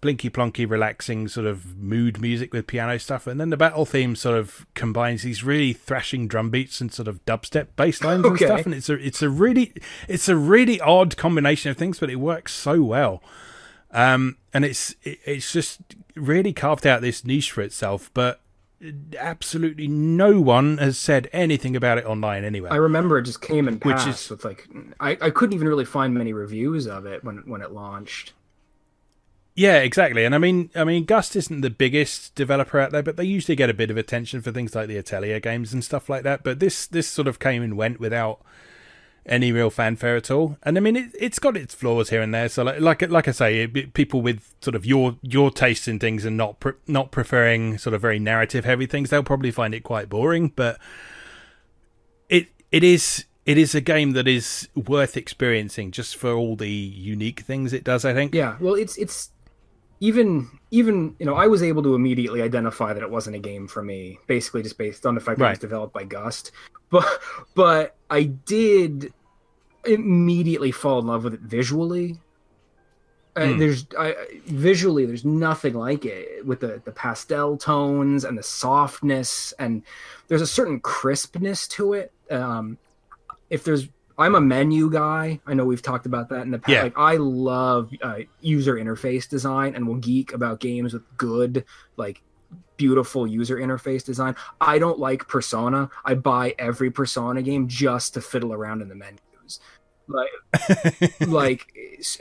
blinky plonky, relaxing sort of mood music with piano stuff, and then the battle theme sort of combines these really thrashing drum beats and sort of dubstep bass lines and stuff. And it's a it's a really it's a really odd combination of things, but it works so well. Um, and it's it, it's just really carved out this niche for itself, but absolutely no one has said anything about it online anywhere. I remember it just came and Which passed is- with like I, I couldn't even really find many reviews of it when when it launched. Yeah, exactly. And I mean, I mean, Gust isn't the biggest developer out there, but they usually get a bit of attention for things like the Atelier games and stuff like that. But this this sort of came and went without any real fanfare at all. And I mean, it, it's got its flaws here and there. So like like like I say, it- people with sort of your your taste in things and not pre- not preferring sort of very narrative heavy things, they'll probably find it quite boring. But it it is. It is a game that is worth experiencing just for all the unique things it does. I think. Yeah, well, it's it's even even you know I was able to immediately identify that it wasn't a game for me, basically just based on the fact that it was developed by Gust. But but I did immediately fall in love with it visually. Uh, Hmm. There's I, visually, there's nothing like it with the the pastel tones and the softness, and there's a certain crispness to it. Um, if there's I'm a menu guy. I know we've talked about that in the past. Yeah. Like I love uh, user interface design and will geek about games with good like beautiful user interface design. I don't like Persona. I buy every Persona game just to fiddle around in the menus. Like like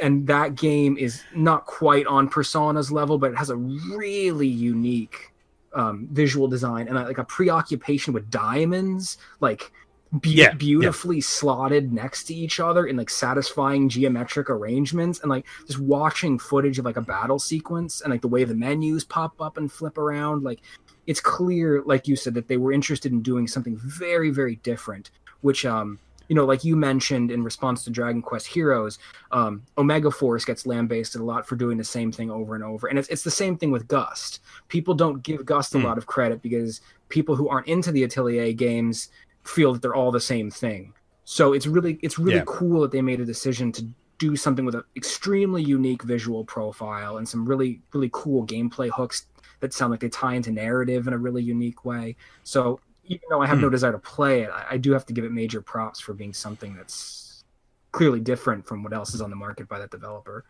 and that game is not quite on Persona's level, but it has a really unique um, visual design and like a preoccupation with diamonds, like be- Yeah, yeah. beautifully slotted next to each other in like satisfying geometric arrangements, and like just watching footage of like a battle sequence and like the way the menus pop up and flip around, like it's clear, like you said, that they were interested in doing something very, very different, which um you know, like you mentioned in response to Dragon Quest Heroes, um, Omega Force gets lambasted a lot for doing the same thing over and over. And it's, it's the same thing with Gust. People don't give Gust a Hmm. lot of credit because people who aren't into the Atelier games feel that they're all the same thing. So it's really it's really Yeah. cool that they made a decision to do something with an extremely unique visual profile and some really really cool gameplay hooks that sound like they tie into narrative in a really unique way. So even though I have no Hmm. desire to play it, I, I do have to give it major props for being something that's clearly different from what else is on the market by that developer.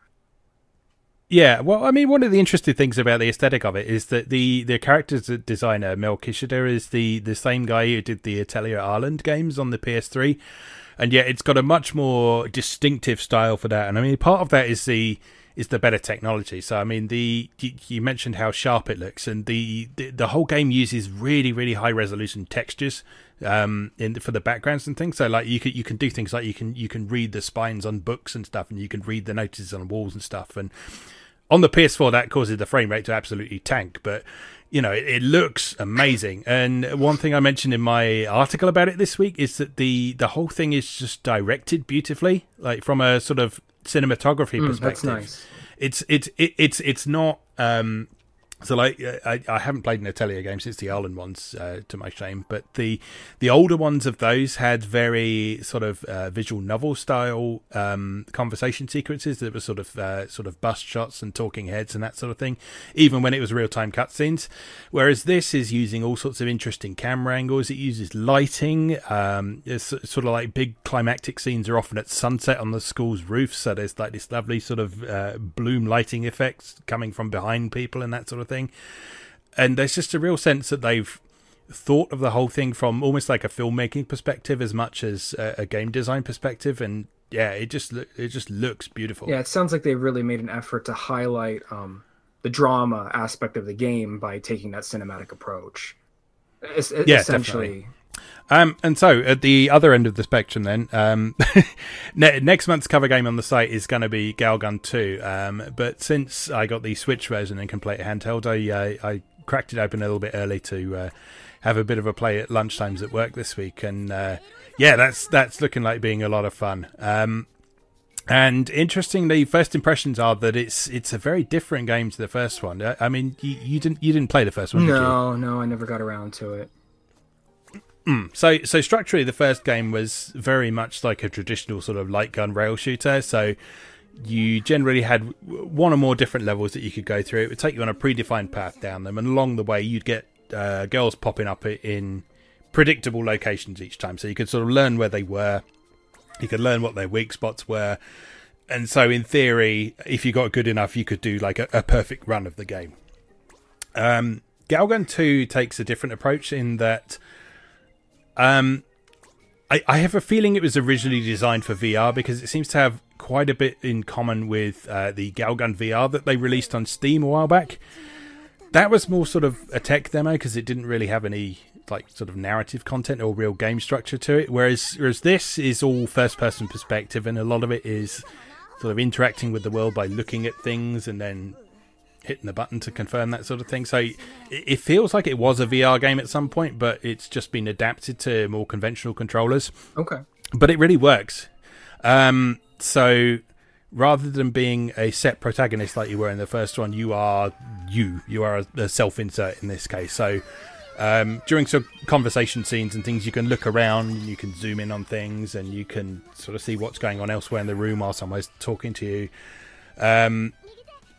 Yeah, well, I mean, one of the interesting things about the aesthetic of it is that the the characters designer Mel Kishida is the the same guy who did the Atelier Arland games on the PS3, and yet it's got a much more distinctive style for that. And I mean, part of that is the is the better technology. So I mean, the you, you mentioned how sharp it looks, and the, the the whole game uses really really high resolution textures um in for the backgrounds and things so like you can you can do things like you can you can read the spines on books and stuff and you can read the notices on walls and stuff and on the PS4 that causes the frame rate to absolutely tank but you know it, it looks amazing and one thing i mentioned in my article about it this week is that the the whole thing is just directed beautifully like from a sort of cinematography Mm, perspective that's nice. it's it's it, it's it's not um so like uh, I, I haven't played an Atelier game since the Arland ones uh, to my shame but the the older ones of those had very sort of uh, visual novel style um, conversation sequences that were sort of uh, sort of bust shots and talking heads and that sort of thing even when it was real time cutscenes. Whereas this is using all sorts of interesting camera angles. It uses lighting um, it's sort of like big climactic scenes are often at sunset on the school's roof so there's like this lovely sort of uh, bloom lighting effects coming from behind people and that sort of thing and there's just a real sense that they've thought of the whole thing from almost like a filmmaking perspective as much as a, a game design perspective and yeah it just it just looks beautiful Yeah, it sounds like they really made an effort to highlight um, the drama aspect of the game by taking that cinematic approach. Es- Yeah, essentially. Um, and so at the other end of the spectrum, then um, ne- next month's cover game on the site is going to be Galgun Two. Um, but since I got the Switch version and can play it handheld, I uh, I cracked it open a little bit early to uh, have a bit of a play at lunchtimes at work this week, and uh, yeah, that's that's looking like being a lot of fun. Um, and interestingly, first impressions are that it's it's a very different game to the first one. I, I mean, you, you didn't you didn't play the first one? No, no, I never got around to it. So, so structurally, the first game was very much like a traditional sort of light gun rail shooter. So, you generally had one or more different levels that you could go through. It would take you on a predefined path down them, and along the way, you'd get uh, girls popping up in predictable locations each time. So you could sort of learn where they were. You could learn what their weak spots were, and so in theory, if you got good enough, you could do like a, a perfect run of the game. Um, Galgun Two takes a different approach in that. Um, I, I have a feeling it was originally designed for VR because it seems to have quite a bit in common with uh, the Galgun VR that they released on Steam a while back. That was more sort of a tech demo because it didn't really have any like sort of narrative content or real game structure to it. Whereas, whereas this is all first person perspective and a lot of it is sort of interacting with the world by looking at things and then hitting the button to confirm that sort of thing. So it, feels like it was a VR game at some point, but it's just been adapted to more conventional controllers. Okay. But it really works. Um, so rather than being a set protagonist like you were in the first one, you are you. You are a, a self-insert in this case. So um, during some conversation scenes and things, you can look around, you can zoom in on things, and you can sort of see what's going on elsewhere in the room while someone's talking to you. Um,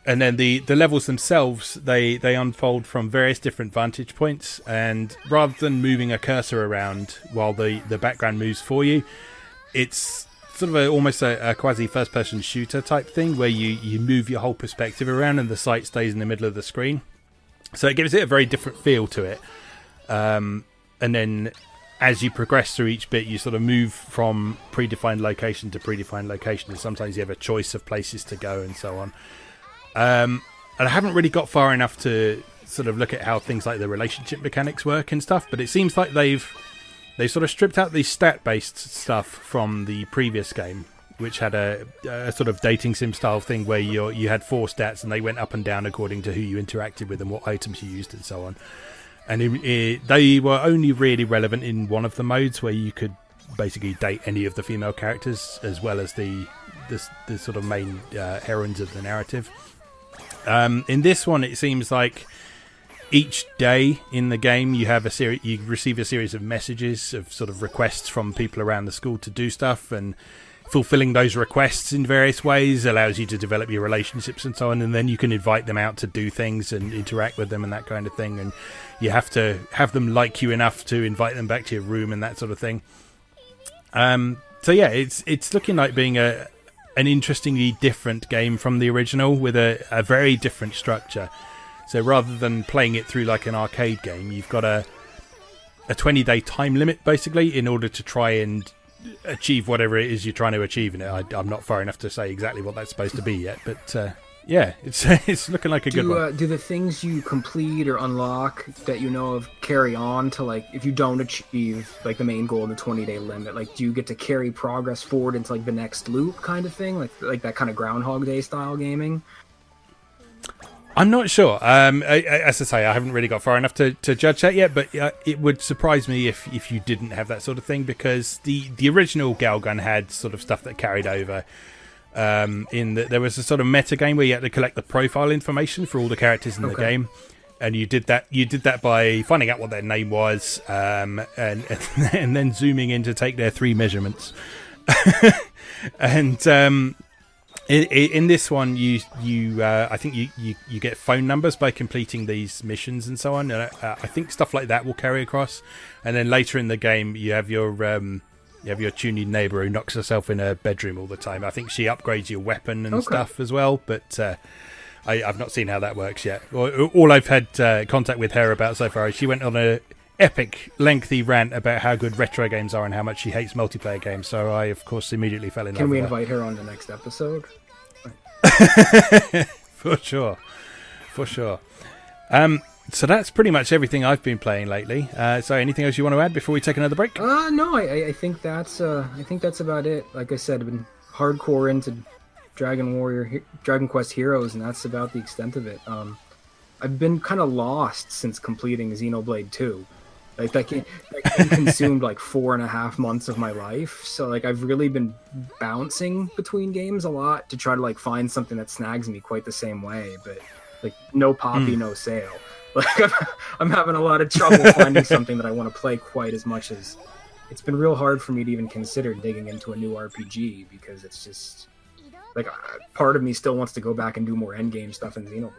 and then the the levels themselves they they unfold from various different vantage points and rather than moving a cursor around while the the background moves for you it's sort of a, almost a, a quasi first person shooter type thing where you you move your whole perspective around and the sight stays in the middle of the screen. So it gives it a very different feel to it. Um, and then as you progress through each bit you sort of move from predefined location to predefined location and sometimes you have a choice of places to go and so on um, and I haven't really got far enough to sort of look at how things like the relationship mechanics work and stuff, but it seems like they've they sort of stripped out the stat based stuff from the previous game, which had a, a sort of dating sim style thing where you you had four stats and they went up and down according to who you interacted with and what items you used and so on. And it, it, they were only really relevant in one of the modes where you could basically date any of the female characters as well as the the, the sort of main uh, heroines of the narrative. Um, in this one, it seems like each day in the game you have a series, you receive a series of messages of sort of requests from people around the school to do stuff, and fulfilling those requests in various ways allows you to develop your relationships and so on, and then you can invite them out to do things and interact with them and that kind of thing. And you have to have them like you enough to invite them back to your room and that sort of thing. Um, so yeah, it's it's looking like being a an interestingly different game from the original with a, a very different structure. So rather than playing it through like an arcade game, you've got a a 20 day time limit basically in order to try and achieve whatever it is you're trying to achieve in it. I, am not far enough to say exactly what that's supposed to be yet, but uh, yeah, it's it's looking like a do, good one. Uh, do the things you complete or unlock that you know of carry on to like if you don't achieve like the main goal in the 20 day limit? Like, do you get to carry progress forward into like the next loop kind of thing, like like that kind of Groundhog Day style gaming? I'm not sure. Um, I, I, as I say, I haven't really got far enough to, to judge that yet, but uh, it would surprise me if, if you didn't have that sort of thing because the, the original Galgun had sort of stuff that carried over. Um, in that there was a sort of meta game where you had to collect the profile information for all the characters in okay. the game, and you did that. You did that by finding out what their name was, um, and and then zooming in to take their three measurements. and um, in, in, this one, you you uh, I think you, you, you get phone numbers by completing these missions and so on. And uh, I think stuff like that will carry across. And then later in the game, you have your um, you have your tuned neighbor who knocks herself in her bedroom all the time. I think she upgrades your weapon and okay. stuff as well. But uh, I, have not seen how that works yet. All I've had uh, contact with her about so far is she went on a epic, lengthy rant about how good retro games are and how much she hates multiplayer games. So I, of course, immediately fell in Can love. Can we invite her on the next episode? for sure, for sure. Um, so that's pretty much everything I've been playing lately. Uh, so anything else you want to add before we take another break? Uh, no, I, I think that's uh, I think that's about it. Like I said, I've been hardcore into Dragon Warrior, Dragon Quest Heroes, and that's about the extent of it. Um, I've been kind of lost since completing Xenoblade 2. Like that that consumed like four and a half months of my life. So like I've really been bouncing between games a lot to try to like find something that snags me quite the same way. But like no poppy, mm. no sale. Like I'm, I'm having a lot of trouble finding something that I want to play quite as much as. It's been real hard for me to even consider digging into a new RPG because it's just like part of me still wants to go back and do more endgame stuff in Xenoblade.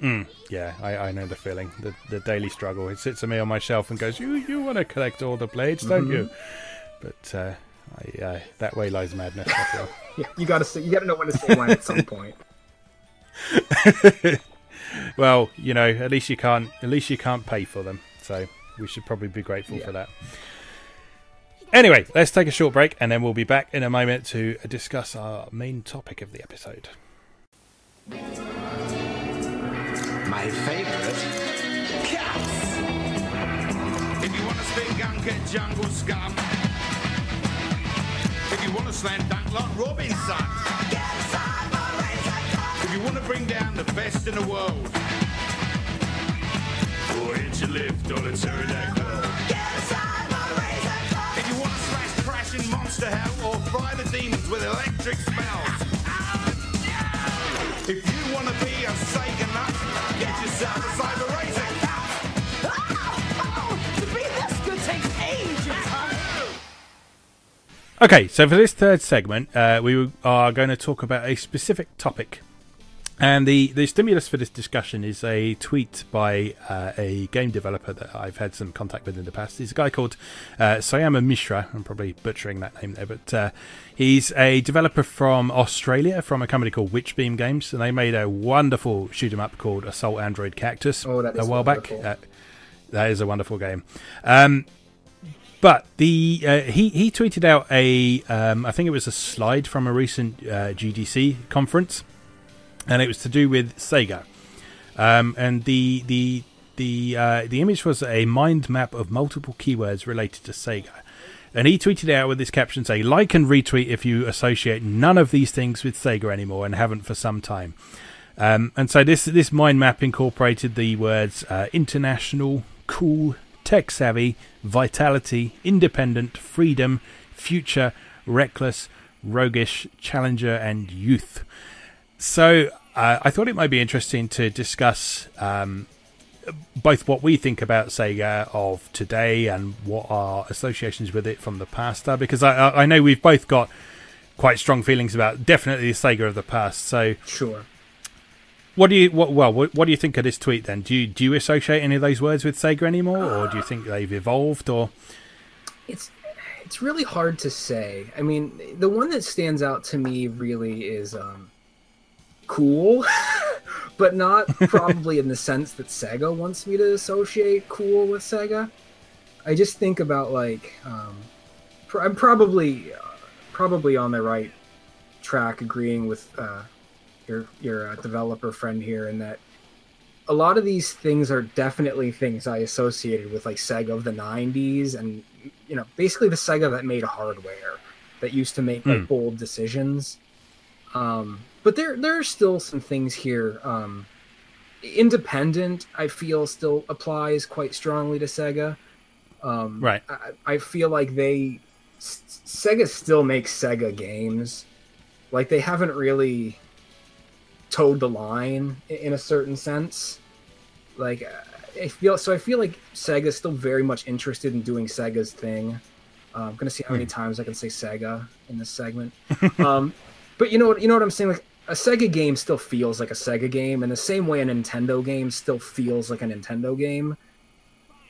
Mm, yeah, I, I know the feeling. The the daily struggle. It sits at me on my shelf and goes, "You you want to collect all the blades, don't mm-hmm. you?" But uh, I, uh, that way lies madness. I feel. yeah, you gotta say, you gotta know when to say when at some point. well, you know, at least you can't at least you can't pay for them, so we should probably be grateful yeah. for that. Anyway, let's take a short break and then we'll be back in a moment to discuss our main topic of the episode my favorite, cats. If you want to stink and get jungle scum. If you want to slam dunk like Robinson. If you want to bring down the best in the world. Or hit your lift on a pterodactyl. If you want to smash crashing monster hell or fry the demons with electric spells. If you want to be a Sega nut, get yourself a cyber racing. Okay, so for this third segment, uh, we are going to talk about a specific topic and the, the stimulus for this discussion is a tweet by uh, a game developer that I've had some contact with in the past. He's a guy called uh, Sayama Mishra. I'm probably butchering that name there, but uh, he's a developer from Australia from a company called Witchbeam Games, and they made a wonderful shoot 'em up called Assault Android Cactus oh, a while wonderful. back. Uh, that is a wonderful game. Um, but the uh, he he tweeted out a um, I think it was a slide from a recent uh, GDC conference and it was to do with Sega. Um, and the the the uh, the image was a mind map of multiple keywords related to Sega. And he tweeted out with this caption saying, like and retweet if you associate none of these things with Sega anymore and haven't for some time. Um, and so this this mind map incorporated the words uh, international, cool, tech savvy, vitality, independent, freedom, future, reckless, roguish, challenger, and youth. So uh, I thought it might be interesting to discuss um, both what we think about Sega of today and what our associations with it from the past are. Because I, I know we've both got quite strong feelings about definitely the Sega of the past. So Sure. what do you what well what, what do you think of this tweet then? Do you do you associate any of those words with Sega anymore, or do you think they've evolved? Or It's it's really hard to say. I mean, the one that stands out to me really is um, cool, but not probably in the sense that Sega wants me to associate cool with Sega. I just think about like um, pr- I'm probably uh, probably on the right track, agreeing with uh, your your uh, developer friend here in that a lot of these things are definitely things I associated with like Sega of the '90s, and you know, basically the Sega that made hardware that used to make like Hmm. bold decisions. Um, but there there are still some things here. Um, independent, I feel, still applies quite strongly to Sega. Um, Right. I, I feel like they S- Sega still makes Sega games. Like they haven't really towed the line in a certain sense. Like I feel so. I feel like Sega's still very much interested in doing Sega's thing. Uh, I'm gonna see how many times I can say Sega in this segment. um, but you know what? You know what I'm saying? Like a Sega game still feels like a Sega game, in the same way a Nintendo game still feels like a Nintendo game.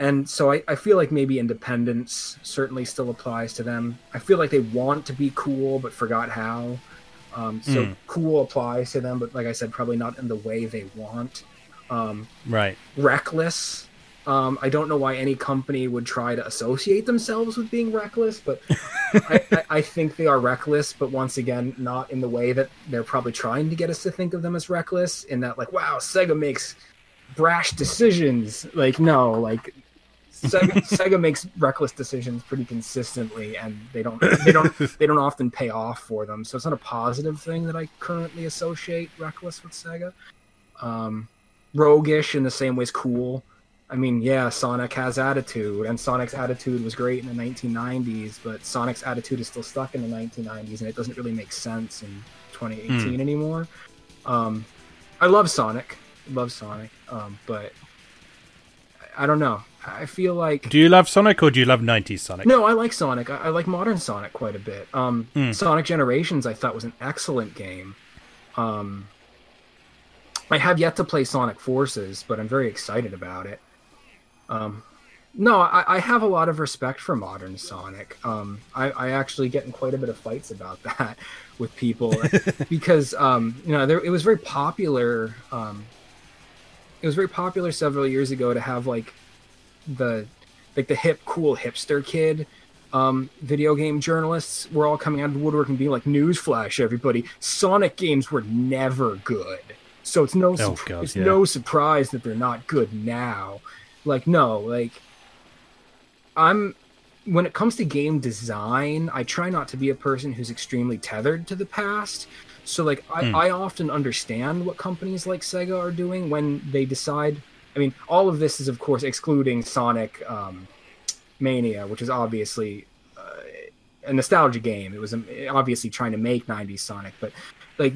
And so I, I feel like maybe independence certainly still applies to them. I feel like they want to be cool but forgot how. Um, so Mm. cool applies to them, but like I said, probably not in the way they want. Um, right? reckless. Um, I don't know why any company would try to associate themselves with being reckless, but I, I, I think they are reckless. But once again, not in the way that they're probably trying to get us to think of them as reckless. In that, like, wow, Sega makes brash decisions. Like, no, like Sega, Sega makes reckless decisions pretty consistently, and they don't they don't they don't often pay off for them. So it's not a positive thing that I currently associate reckless with Sega. Um, roguish in the same way as cool. I mean, yeah, Sonic has attitude, and Sonic's attitude was great in the 1990s, but Sonic's attitude is still stuck in the 1990s, and it doesn't really make sense in 2018 anymore. Um, I love Sonic, love Sonic, um, but I don't know. I feel like Do you love Sonic or do you love '90s Sonic? no, I like Sonic. I, I like modern Sonic quite a bit. Um, Hmm. Sonic Generations, I thought was an excellent game. Um, I have yet to play Sonic Forces, but I'm very excited about it. Um, no, I, I have a lot of respect for modern Sonic. Um, I, I actually get in quite a bit of fights about that with people because um, you know there, it was very popular. Um, it was very popular several years ago to have like the like the hip cool hipster kid um, video game journalists were all coming out of the woodwork and being like newsflash everybody sonic games were never good so it's no Oh, sup- God, it's yeah. no surprise that they're not good now like no like i'm when it comes to game design i try not to be a person who's extremely tethered to the past so like I, Hmm. I often understand what companies like sega are doing when they decide i mean all of this is of course excluding sonic um, mania which is obviously uh, a nostalgia game it was um, obviously trying to make 90s sonic but like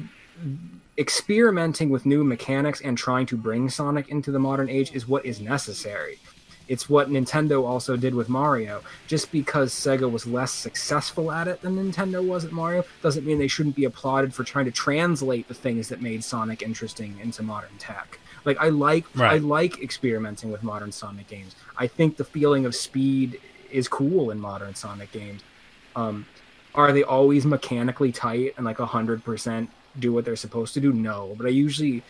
experimenting with new mechanics and trying to bring sonic into the modern age is what is necessary it's what Nintendo also did with Mario. Just because Sega was less successful at it than Nintendo was at Mario doesn't mean they shouldn't be applauded for trying to translate the things that made Sonic interesting into modern tech. Like I like I like experimenting with modern Sonic games. I think the feeling of speed is cool in modern Sonic games. Um, are they always mechanically tight and like hundred percent do what they're supposed to do? No, but I usually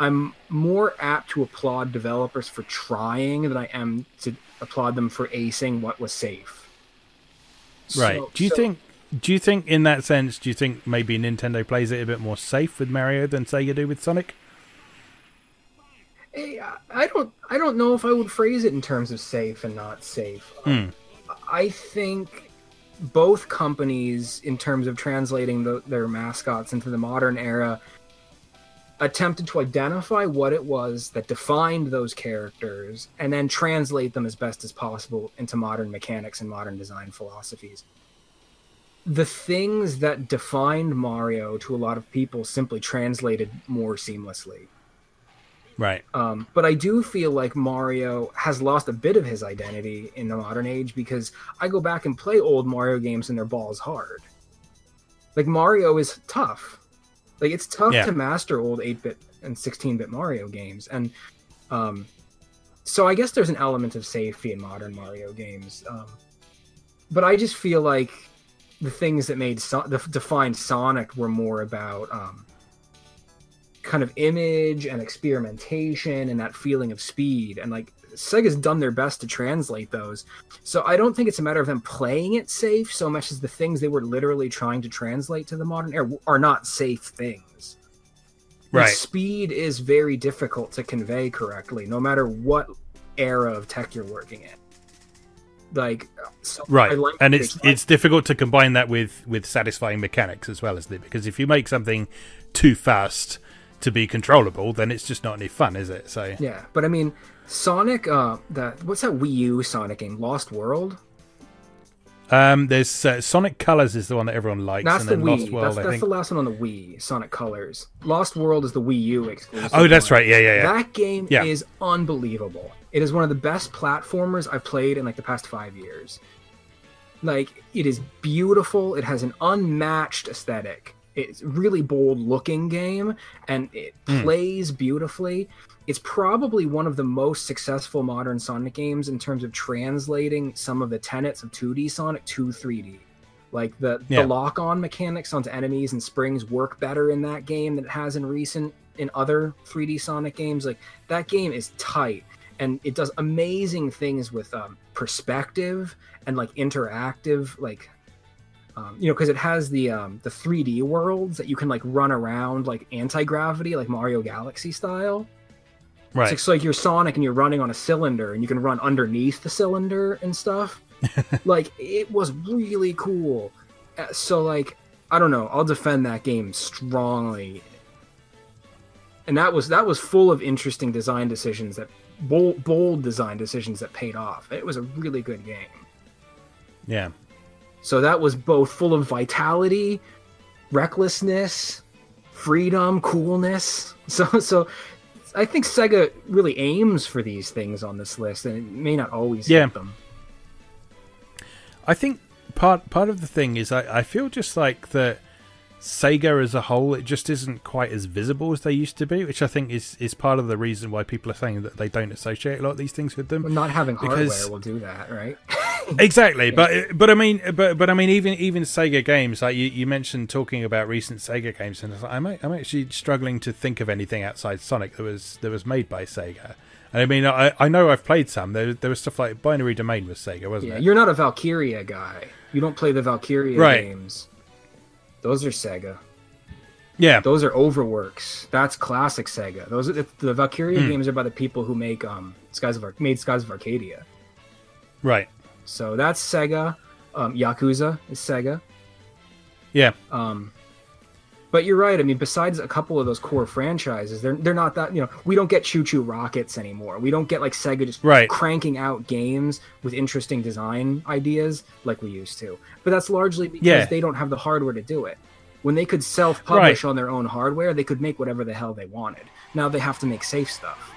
I'm more apt to applaud developers for trying than I am to applaud them for acing what was safe. Right. So- do you so- think? Do you think, in that sense, do you think maybe Nintendo plays it a bit more safe with Mario than Sega do with Sonic? I- I don't. I don't know if I would phrase it in terms of safe and not safe. Um, I think both companies, in terms of translating the, their mascots into the modern era, attempted to identify what it was that defined those characters and then translate them as best as possible into modern mechanics and modern design philosophies. The things that defined Mario to a lot of people simply translated more seamlessly Right. Um, but I do feel like Mario has lost a bit of his identity in the modern age because I go back and play old Mario games and they're balls hard. Like Mario is tough. Like it's tough Yeah. to master old 8-bit and 16-bit Mario games and um so I guess there's an element of safety in modern Mario games. Um but I just feel like the things that made so- the defined Sonic were more about um kind of image and experimentation and that feeling of speed and like Sega's done their best to translate those. So I don't think it's a matter of them playing it safe so much as the things they were literally trying to translate to the modern era are not safe things. Right. speed is very difficult to convey correctly no matter what era of tech you're working in. Like so Right. like and it's it's difficult to combine that with with satisfying mechanics as well, isn't it? Because if you make something too fast to be controllable, then it's just not any fun, is it? So Yeah, but I mean, Sonic. Uh, that what's that Wii U Sonic game? Lost World. um there's uh, Sonic Colors is the one that everyone likes That's and the then Wii. Lost World, that's I that's think. the last one on the Wii. Sonic Colors. Lost World is the Wii U exclusive. Oh, that's one. right. Yeah, yeah, yeah. That game Yeah. is unbelievable. It is one of the best platformers I've played in like the past five years. Like it is beautiful. It has an unmatched aesthetic. It's a really bold looking game, and it Hmm. plays beautifully. It's probably one of the most successful modern Sonic games in terms of translating some of the tenets of 2D Sonic to 3D. Like the, Yeah. the lock on mechanics onto enemies and springs work better in that game than it has in recent in other 3D Sonic games. Like that game is tight and it does amazing things with um, perspective and like interactive like um, you know because it has the um, the 3D worlds that you can like run around like anti gravity like Mario Galaxy style. It's right. so like you're Sonic and you're running on a cylinder and you can run underneath the cylinder and stuff. like it was really cool. Uh, So like I don't know, I'll defend that game strongly. And that was that was full of interesting design decisions that bold, bold design decisions that paid off. It was a really good game. Yeah. So that was both full of vitality, recklessness, freedom, coolness. So so I think Sega really aims for these things on this list and it may not always Yeah. hit them. I think part part of the thing is I, I feel just like that Sega as a whole it just isn't quite as visible as they used to be, which I think is is part of the reason why people are saying that they don't associate a lot of these things with them. Well, not having hardware Because- will do that, right? exactly but but i mean but but i mean even even sega games like you, you mentioned talking about recent sega games and I was like, I'm, I'm actually struggling to think of anything outside sonic that was that was made by sega and i mean i i know i've played some there, there was stuff like binary domain was sega wasn't yeah, it you're not a Valkyria guy. You don't play the Valkyria Right. games. Those are Sega. yeah Those are Overworks. That's classic Sega. Those are the, the Valkyria Hmm. games are by the people who make um Skies of Ar- made Skies of Arcadia. right So that's Sega. Um, Yakuza is Sega. yeah Um, but you're right. I mean, besides a couple of those core franchises, they're they're not that. You know, we don't get ChuChu Rockets anymore. We don't get like Sega just Right. cranking out games with interesting design ideas like we used to. But that's largely because Yeah. they don't have the hardware to do it. When they could self-publish Right. on their own hardware, they could make whatever the hell they wanted. Now they have to make safe stuff.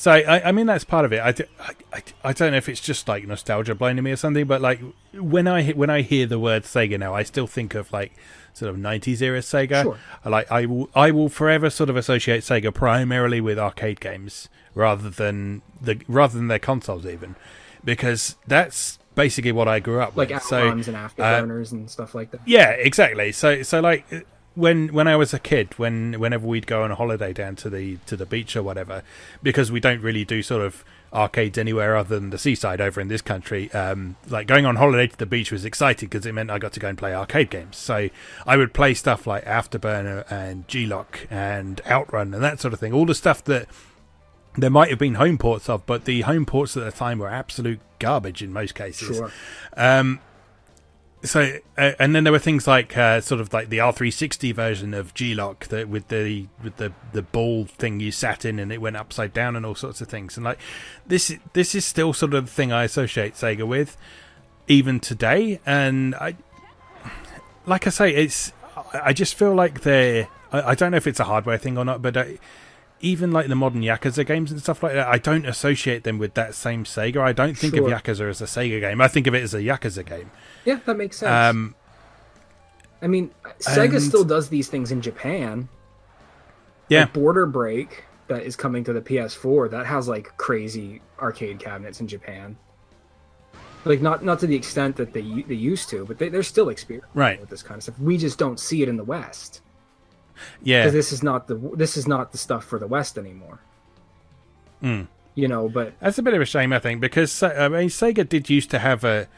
So I, I mean that's part of it. I I don't know if it's just like nostalgia blinding me or something, but like when I he- when I hear the word Sega now, I still think of like sort of '90s era Sega. Sure. I like I will I will forever sort of associate Sega primarily with arcade games rather than the rather than their consoles even, because that's basically what I grew up Like with. So outrons and afterburners uh, and stuff like that. yeah, exactly. So so like when when I was a kid, when whenever we'd go on a holiday down to the to the beach or whatever, because we don't really do sort of arcades anywhere other than the seaside over in this country. Um, like going on holiday to the beach was exciting because it meant I got to go and play arcade games. So I would play stuff like Afterburner and G-LOC and Outrun and that sort of thing. All the stuff that there might have been home ports of, but the home ports at the time were absolute garbage in most cases Sure. So uh, and then there were things like uh, sort of like the R360 version of G-LOC that with the with the the ball thing you sat in and it went upside down and all sorts of things. And like this this is still sort of the thing I associate Sega with even today. And I like I say it's I just feel like they're I, I don't know if it's a hardware thing or not, but uh, even like the modern Yakuza games and stuff like that, I don't associate them with that same Sega. I don't think Sure. of Yakuza as a Sega game. I think of it as a Yakuza game. Yeah, that makes sense. Um, I mean, Sega and- still does these things in Japan. yeah, Like Border Break that is coming to the PS4 that has like crazy arcade cabinets in Japan. Like not not to the extent that they they used to, but they, they're still experiencing Right. with this kind of stuff. We just don't see it in the West yeah, because this is not the this is not the stuff for the West anymore. Hmm. You know, but That's a bit of a shame, I think, because I mean, Sega did used to have a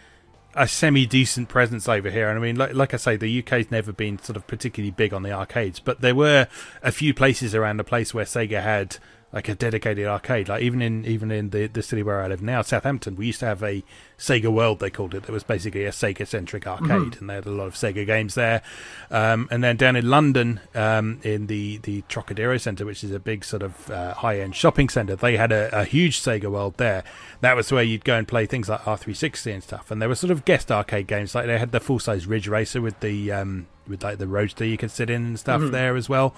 a semi decent presence over here, and I mean, like, like I say, the UK's never been sort of particularly big on the arcades, but there were a few places around the place where Sega had like a dedicated arcade. Like even in even in the the city where I live now, Southampton, we used to have a Sega World. They called it. That was basically a Sega centric arcade, and they had a lot of Sega games there. Um, and then down in London, um, in the the Trocadero Centre, which is a big sort of uh, high end shopping centre, they had a, a huge Sega World there. That was where you'd go and play things like R360 and stuff. And there were sort of guest arcade games, like they had the full size Ridge Racer with the um, with like the roadster you could sit in and stuff there as well.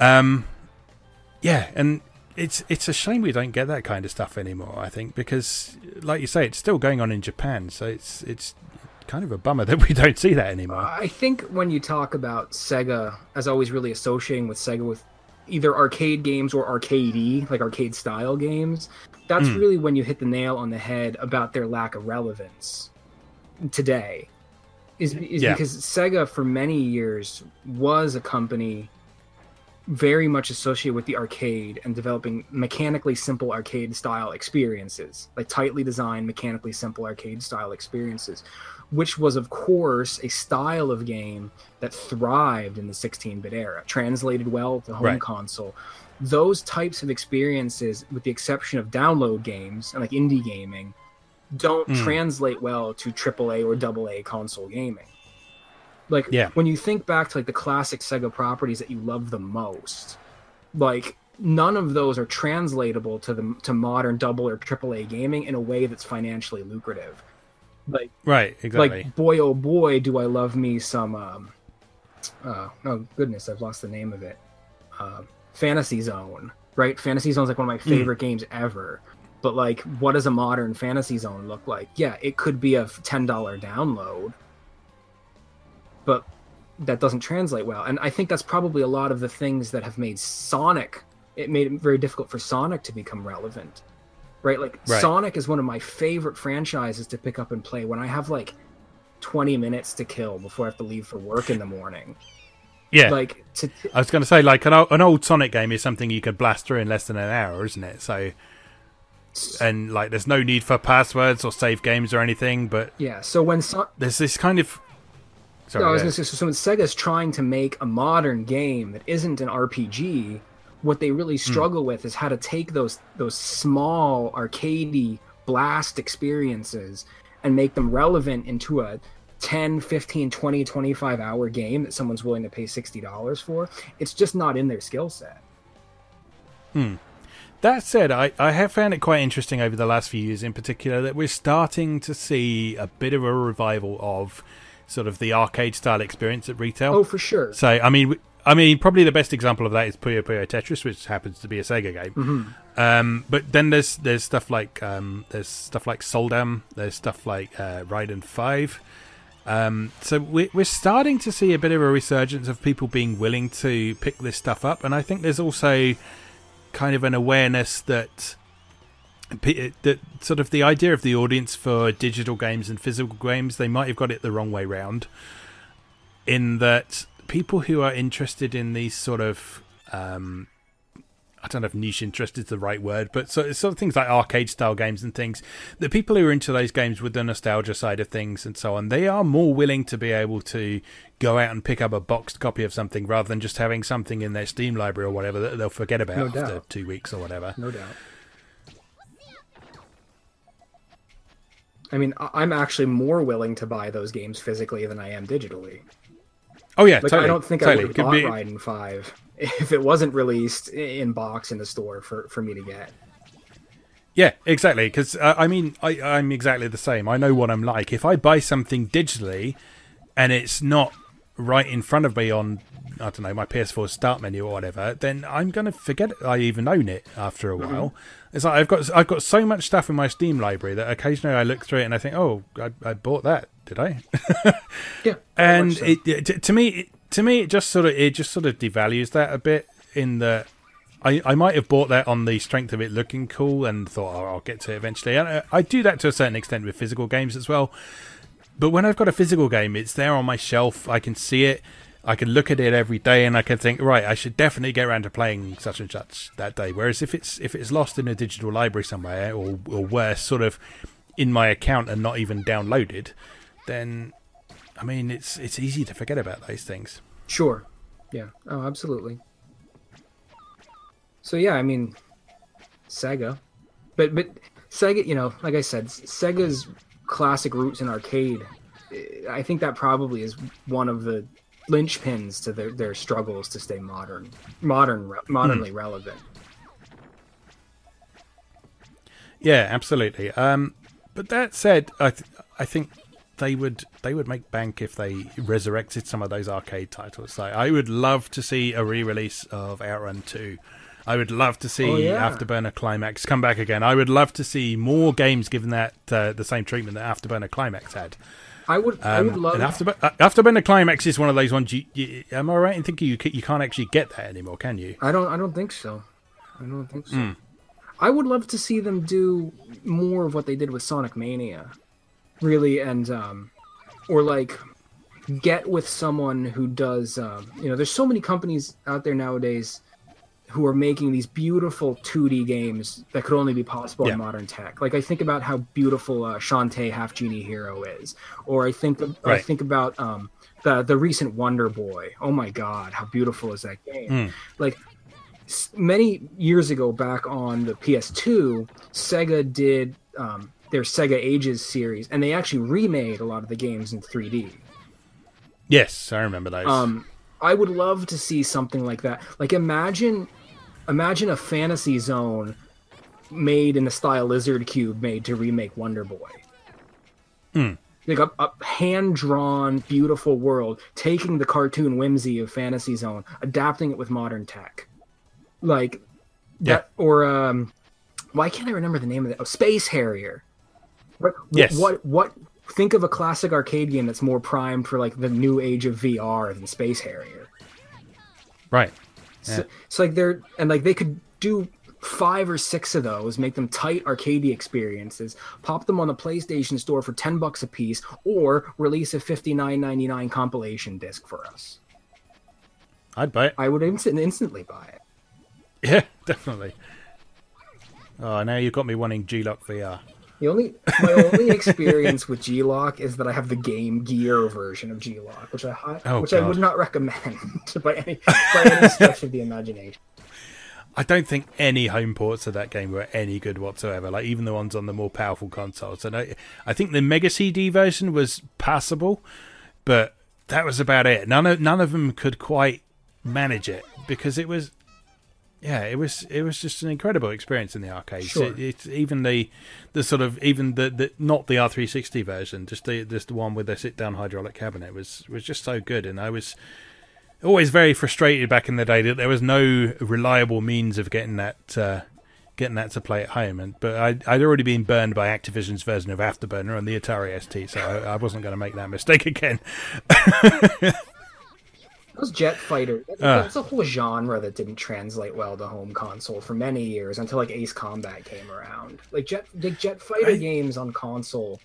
Um, yeah, and it's it's a shame we don't get that kind of stuff anymore. I think because, like you say, it's still going on in Japan, so it's it's kind of a bummer that we don't see that anymore. I think when you talk about Sega as always really associating with Sega with either arcade games or arcadey, like arcade style games, that's Hmm. really when you hit the nail on the head about their lack of relevance today. Is, is Yeah. because Sega for many years was a company very much associated with the arcade and developing mechanically simple arcade style experiences, like tightly designed, mechanically simple arcade style experiences, which was, of course, a style of game that thrived in the 16 bit era, translated well to home Right. console. Those types of experiences, with the exception of download games and like indie gaming, don't Hmm. translate well to AAA or AA console gaming. Like Yeah. when you think back to like the classic Sega properties that you love the most, like none of those are translatable to the to modern double or triple A gaming in a way that's financially lucrative. Like right, exactly. like boy oh boy do I love me some um uh oh goodness I've lost the name of it. Um Fantasy Zone, right? Fantasy Zone's like one of my favorite games ever. But like what does a modern Fantasy Zone look like? Yeah, it could be a $10 download. But that doesn't translate well. And I think that's probably a lot of the things that have made Sonic it made it very difficult for Sonic to become relevant. Right? Like Right. Sonic is one of my favorite franchises to pick up and play when I have like 20 minutes to kill before I have to leave for work in the morning. yeah, Like to I was going to say, like an old, an old Sonic game is something you could blast through in less than an hour, isn't it? So, and like, there's no need for passwords or save games or anything, but yeah, so when Son- there's this kind of. Sorry, No, I was going to say, so when Sega's trying to make a modern game that isn't an RPG, what they really Hmm. struggle with is how to take those those small arcadey blast experiences and make them relevant into a 10, 15, 20, 25 hour game that someone's willing to pay $60 for. It's just not in their skill set. That said, I, I have found it quite interesting over the last few years, in particular, that we're starting to see a bit of a revival of sort of the arcade style experience at retail. Oh, for sure. So, I mean, I mean, probably the best example of that is Puyo Puyo Tetris, which happens to be a Sega game. Mm-hmm. Um, but then there's there's stuff like um, there's stuff like Soldam, there's stuff like uh, Raiden Five. Um, so we're we're starting to see a bit of a resurgence of people being willing to pick this stuff up, and I think there's also kind of an awareness that that sort of the idea of the audience for digital games and physical games they might have got it the wrong way round in that people who are interested in these sort of um, I don't know if niche interest is the right word, but so, sort of things like arcade style games and things. The people who are into those games with the nostalgia side of things and so on, they are more willing to be able to go out and pick up a boxed copy of something rather than just having something in their Steam library or whatever that they'll forget about No after doubt. two weeks or whatever. No doubt. I mean, I'm actually more willing to buy those games physically than I am digitally. Oh yeah, Like totally. I don't think totally. I would have bought be- Raiden Five if it wasn't released in box in the store for, for me to get. Yeah, exactly. Because uh, I mean, I, I'm exactly the same. I know what I'm like. If I buy something digitally, and it's not right in front of me on I don't know my PS4 start menu or whatever, then I'm going to forget I even own it after a while. It's like I've got I've got so much stuff in my Steam library that occasionally I look through it and I think, oh, I, I bought that, did I? Yeah, and so. it, it to- me it, to me it just sort of it just sort of devalues that a bit in that I, I might have bought that on the strength of it looking cool and thought oh, I'll get to it eventually and I, I do that to a certain extent with physical games as well but when I've got a physical game it's there on my shelf I can see it I can look at it every day and I can think right I should definitely get around to playing such and such that day whereas if it's if it's lost in a digital library somewhere or, or worse sort of in my account and not even downloaded then I mean, it's it's easy to forget about those things. Sure. Yeah. Oh, absolutely. So yeah, I mean, Sega, but but Sega, you know, like I said, Sega's classic roots in arcade. I think that probably is one of the linchpins to their, their struggles to stay modern, modern, re- modernly relevant. Yeah, absolutely. Um, but that said, I th- I think they would they would make bank if they resurrected some of those arcade titles. So I would love to see a re-release of Outrun Two. I would love to see Oh, yeah. Afterburner Climax come back again. I would love to see more games given that uh, the same treatment that Afterburner Climax had. I would, I Um, would love. and Afterburner, uh, Afterburner Climax is one of those ones. You, you, am I right in thinking you you can't actually get that anymore? Can you? I don't. I don't think so. I don't think so. Hmm. I would love to see them do more of what they did with Sonic Mania, really, and um, or like get with someone who does. Um, you know, there's so many companies out there nowadays who are making these beautiful 2D games that could only be possible Yeah. in modern tech. Like I think about how beautiful uh, Shantae Half Genie Hero is, or I think I Right. think about um, the the recent Wonder Boy. Oh my God, how beautiful is that game? Like s- many years ago, back on the PS2, Sega did um, their Sega Ages series, and they actually remade a lot of the games in 3D. Yes, I remember those. Um, I would love to see something like that. Like imagine, imagine a fantasy zone made in the style Lizard Cube made to remake Wonder Boy. Like a, a hand drawn, beautiful world, taking the cartoon whimsy of Fantasy Zone, adapting it with modern tech. Like that, or um, why can't I remember the name of it? Oh, Space Harrier. What, Yes. What what? Think of a classic arcade game that's more primed for like the new age of VR than Space Harrier. right. So, so like they're and like they could do five or six of those, make them tight arcade experiences, pop them on the PlayStation Store for ten bucks a piece, or release a fifty nine ninety nine compilation disc for us. I'd buy it. I would instant, instantly buy it. Yeah, definitely. Oh, now you've got me wanting G-LOC VR. The only my only experience with G-LOC is that I have the Game Gear version of G-LOC, which I Oh, which I would not recommend by any by any stretch of the imagination. I don't think any home ports of that game were any good whatsoever. Like even the ones on the more powerful consoles. And I, I think the Mega CD version was passable, but that was about it. None of none of them could quite manage it because it was, yeah, it was it was just an incredible experience in the arcade. Sure. It, it's even the the sort of even the, the not the R three sixty version, just the just the one with the sit down hydraulic cabinet was was just so good, and I was always very frustrated back in the day that there was no reliable means of getting that uh, getting that to play at home. And but I'd, I'd already been burned by Activision's version of Afterburner on the Atari ST, so I, I wasn't going to make that mistake again. Those Jet Fighter, that- Ah. that's a whole genre that didn't translate well to home console for many years until like Ace Combat came around. Like Jet, like Jet Fighter I- games on console.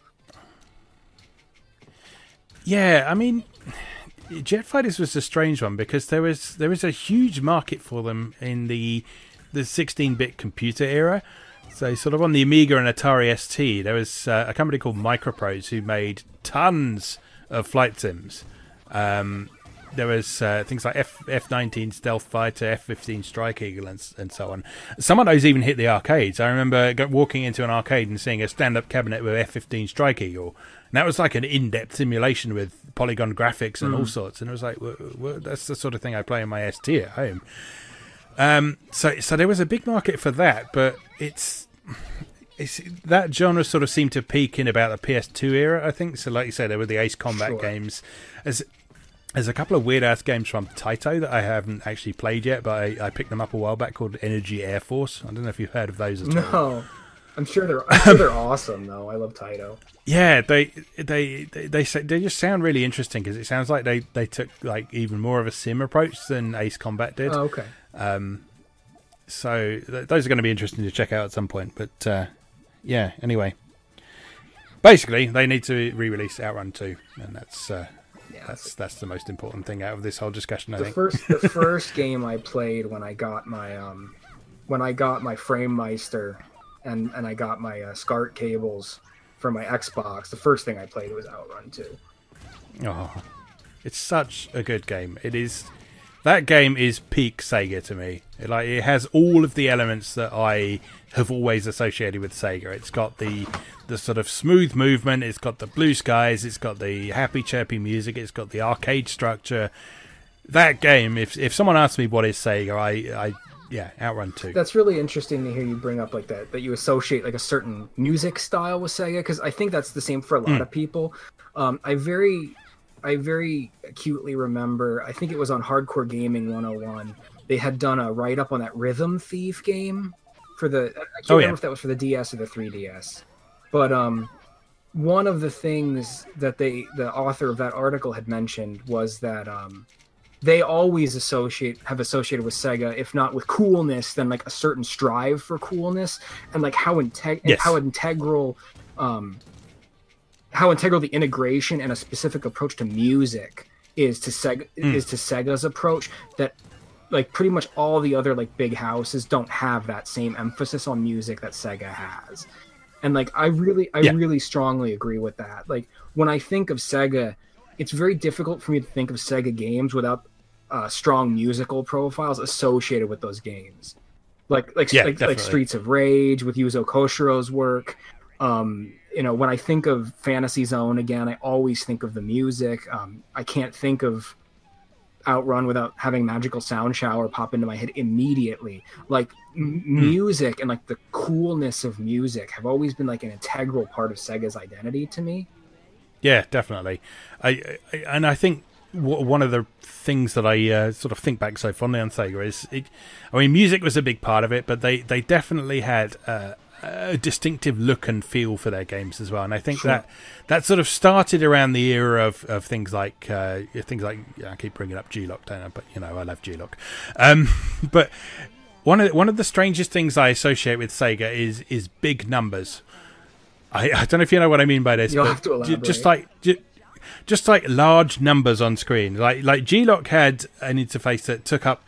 Yeah, I mean, Jet Fighters was a strange one because there was there was a huge market for them in the the 16-bit computer era. So, sort of on the Amiga and Atari ST, there was uh, a company called Microprose who made tons of flight sims. Um, there was uh, things like F F nineteen Stealth Fighter, F fifteen Strike Eagle, and, and so on. Some of those even hit the arcades. I remember walking into an arcade and seeing a stand up cabinet with F fifteen Strike Eagle, and that was like an in depth simulation with polygon graphics and all sorts. And it was like, w- w- that's the sort of thing I play in my ST at home. Um, so so there was a big market for that, but it's it's that genre sort of seemed to peak in about the PS2 era, I think. So, like you said, there were the Ace Combat Sure. games. As There's a couple of weird ass games from Taito that I haven't actually played yet, but I, I picked them up a while back called Energy Air Force. I don't know if you've heard of those at all. No, I'm sure they're I'm sure they're awesome though. I love Taito. Yeah, they they they they, they just sound really interesting because it sounds like they they took like even more of a sim approach than Ace Combat did. Oh, okay. So th- those are going to be interesting to check out at some point. But uh, yeah, anyway, basically they need to re-release Outrun two, and that's uh, that's that's the most important thing out of this whole discussion. I the think. first the first game I played when I got my um when I got my Framemeister and and I got my uh, SCART cables for my Xbox. The first thing I played was Outrun 2. Oh, it's such a good game. It is. That game is peak Sega to me. It, like it has all of the elements that I have always associated with Sega. It's got the the sort of smooth movement. It's got the blue skies. It's got the happy chirpy music. It's got the arcade structure. That game. If if someone asks me what is Sega, I I yeah Outrun two. That's really interesting to hear you bring up like that that you associate like a certain music style with Sega because I think that's the same for a lot of people. Um, I very I very acutely remember I think it was on Hardcore Gaming 101. They had done a write up on that Rhythm Thief game for the I can't Oh, remember yeah. if that was for the DS or the 3DS. But um one of the things that they the author of that article had mentioned was that um they always associate have associated with Sega, if not with coolness, then like a certain strive for coolness and like how integ- Yes. how integral um how integral the integration and a specific approach to music is to Sega is to Sega's approach that like pretty much all the other like big houses don't have that same emphasis on music that Sega has. And like I really I Yeah. really strongly agree with that. Like when I think of Sega, it's very difficult for me to think of Sega games without uh, strong musical profiles associated with those games. Like like Yeah, like, like. Streets of Rage with Yuzo Koshiro's work. Um, you know, when I think of Fantasy Zone again, I always think of the music. Um, I can't think of Outrun without having Magical Sound Shower pop into my head immediately. Like m- music and like the coolness of music have always been like an integral part of Sega's identity to me. Yeah, definitely. I, I and I think w- one of the things that I uh, sort of think back so fondly on Sega is, it, I mean, music was a big part of it, but they they definitely had uh, a distinctive look and feel for their games as well. And I think that that sort of started around the era of, of things like uh, things like I keep bringing up G-LOC, don't I? But you know, I love G-LOC. Um, but one of one of the strangest things I associate with Sega is is big numbers. I, I don't know if you know what I mean by this, You'll but have to ju- just like ju- just like large numbers on screen. Like like G-LOC had an interface that took up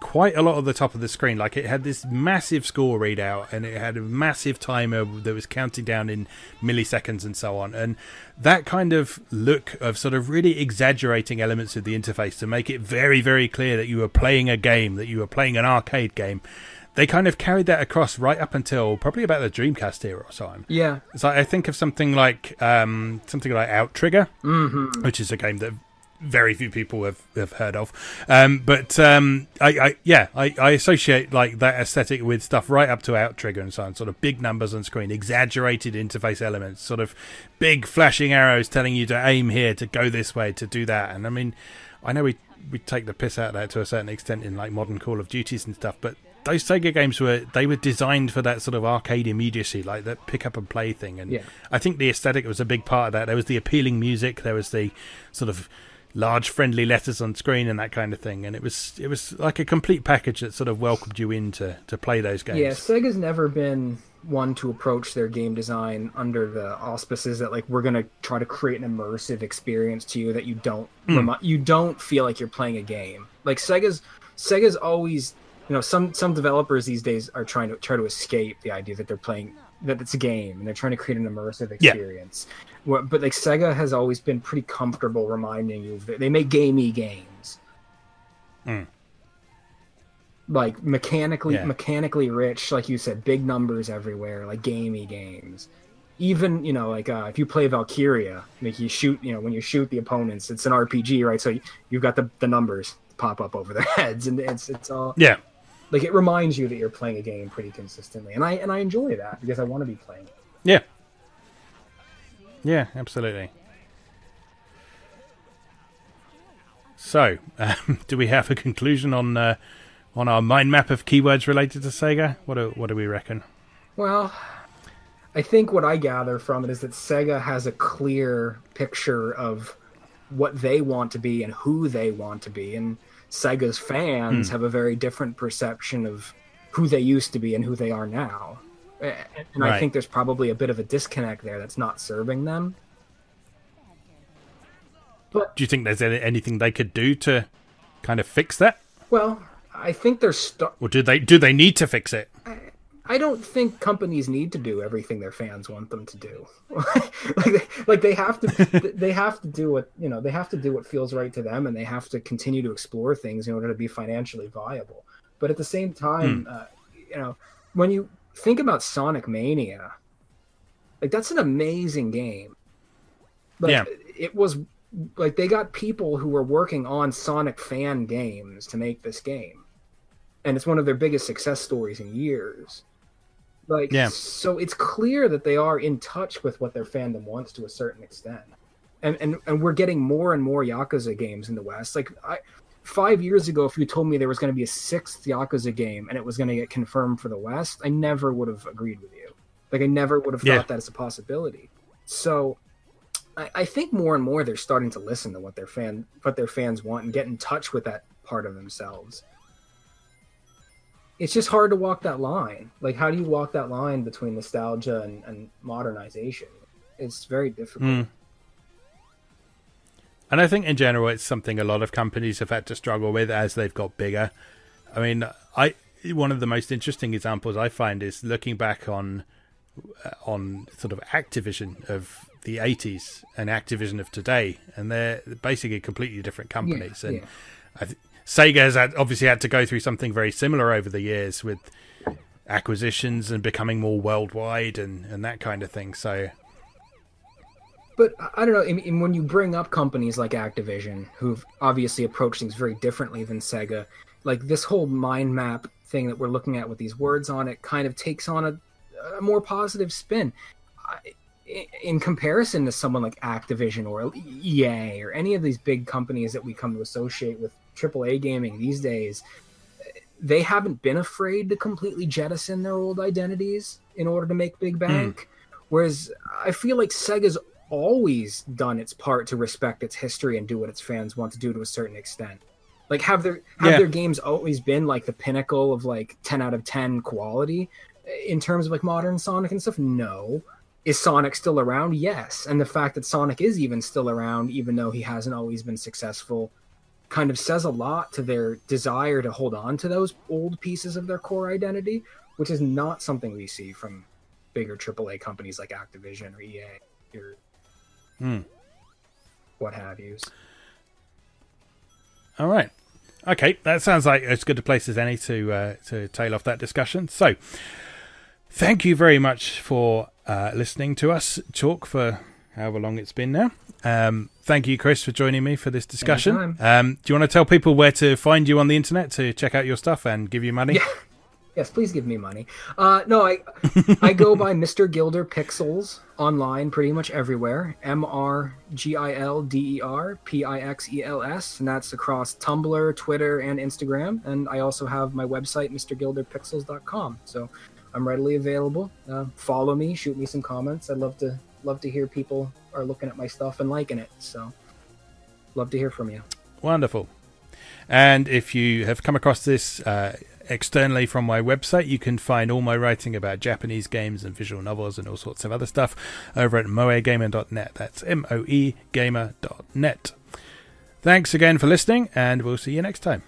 quite a lot of the top of the screen. Like it had this massive score readout and it had a massive timer that was counting down in milliseconds and so on. And that kind of look of sort of really exaggerating elements of the interface to make it very, very clear that you were playing a game, that you were playing an arcade game. They kind of carried that across right up until probably about the Dreamcast era or so. Yeah, So I think of something like um, something like Outrigger, which is a game that very few people have, have heard of. Um, but um, I, I yeah, I, I associate like that aesthetic with stuff right up to Outrigger and so on. Sort of big numbers on screen, exaggerated interface elements, sort of big flashing arrows telling you to aim here, to go this way, to do that. And I mean, I know we we take the piss out of that to a certain extent in like modern Call of Duties and stuff, but those Sega games were they were designed for that sort of arcade immediacy, like that pick up and play thing. And Yeah. I think the aesthetic was a big part of that. There was the appealing music, there was the sort of large friendly letters on screen and that kind of thing. And it was it was like a complete package that sort of welcomed you in to, to play those games. yeah. Sega's never been one to approach their game design under the auspices that like we're gonna try to create an immersive experience to you that you don't hmm. remi- you don't feel like you're playing a game. Like Sega's Sega's always you know some some developers these days are trying to try to escape the idea that they're playing that it's a game and they're trying to create an immersive Yeah. experience. What- But like Sega has always been pretty comfortable reminding you that they make gamey games. Like mechanically Yeah. mechanically rich, like you said, big numbers everywhere, like gamey games. Even you know, like uh, if you play Valkyria, like you shoot, you know, when you shoot the opponents, it's an RPG, right? So you, you've got the, the numbers pop up over their heads, and it's it's all Yeah. Like it reminds you that you're playing a game pretty consistently, and I and I enjoy that because I want to be playing. it. Yeah. Yeah, absolutely. So, um, do we have a conclusion on uh, on our mind map of keywords related to Sega? What do what do we reckon? Well, I think what I gather from it is that Sega has a clear picture of what they want to be and who they want to be, and Sega's fans hmm. have a very different perception of who they used to be and who they are now. And I think there's probably a bit of a disconnect there that's not serving them. Do you think there's any, anything they could do to kind of fix that, Well, I think they're st- or do they do they need to fix it? I don't think companies need to do everything their fans want them to do. like, they, like they have to, they have to do what you know. They have to do what feels right to them, and they have to continue to explore things in order to be financially viable. But at the same time, uh, you know, when you think about Sonic Mania, like that's an amazing game. Like, Yeah. it was like they got people who were working on Sonic fan games to make this game, and it's one of their biggest success stories in years. Like, Yeah. so it's clear that they are in touch with what their fandom wants to a certain extent, and and and we're getting more and more Yakuza games in the West. Like, I five years ago, if you told me there was going to be a sixth Yakuza game and it was going to get confirmed for the West, I never would have agreed with you. Like, I never would have thought that as a possibility. So, I, I think more and more they're starting to listen to what their fan what their fans want and get in touch with that part of themselves. It's just hard to walk that line. Like, how do you walk that line between nostalgia and, and modernization? It's very difficult. Mm. And I think in general, it's something a lot of companies have had to struggle with as they've got bigger. I mean, I one of the most interesting examples I find is looking back on uh, on sort of Activision of the 80s and Activision of today, and they're basically completely different companies. and yeah. I th- Sega has obviously had to go through something very similar over the years with acquisitions and becoming more worldwide and, and that kind of thing. So But I- don't know. Mean, when you bring up companies like Activision, who've obviously approached things very differently than Sega, like this whole mind map thing that we're looking at with these words on it kind of takes on a, a more positive spin. I- in comparison to someone like Activision or EA or any of these big companies that we come to associate with AAA gaming these days, they haven't been afraid to completely jettison their old identities in order to make big hmm. bank. Whereas I feel like Sega's always done its part to respect its history and do what its fans want to do to a certain extent. Like have their have Yeah. their games always been like the pinnacle of like 10 out of 10 quality in terms of like modern Sonic and stuff? No. Is Sonic still around? Yes. And the fact that Sonic is even still around even though he hasn't always been successful kind of says a lot to their desire to hold on to those old pieces of their core identity, which is not something we see from bigger AAA companies like Activision or EA or Hmm. what have yous. All right. Okay, that sounds like as good a place as any to uh, to tail off that discussion. So, thank you very much for uh, listening to us talk for however long it's been now. Um, thank you, Chris, for joining me for this discussion. Um, do you want to tell people where to find you on the internet to check out your stuff and give you money? Yeah. Yes, please give me money. Uh, no, I I go by Mr. Gilder Pixels online pretty much everywhere. M R G I L D E R P I X E L S, and that's across Tumblr, Twitter, and Instagram. And I also have my website, MrGilderPixels.com. So I'm readily available. Uh, follow me, shoot me some comments. I'd love to love to hear people are looking at my stuff and liking it. So love to hear from you. Wonderful. And if you have come across this uh, externally from my website, you can find all my writing about Japanese games and visual novels and all sorts of other stuff over at moegamer.net. That's M O E gamer.net. Thanks again for listening, and we'll see you next time.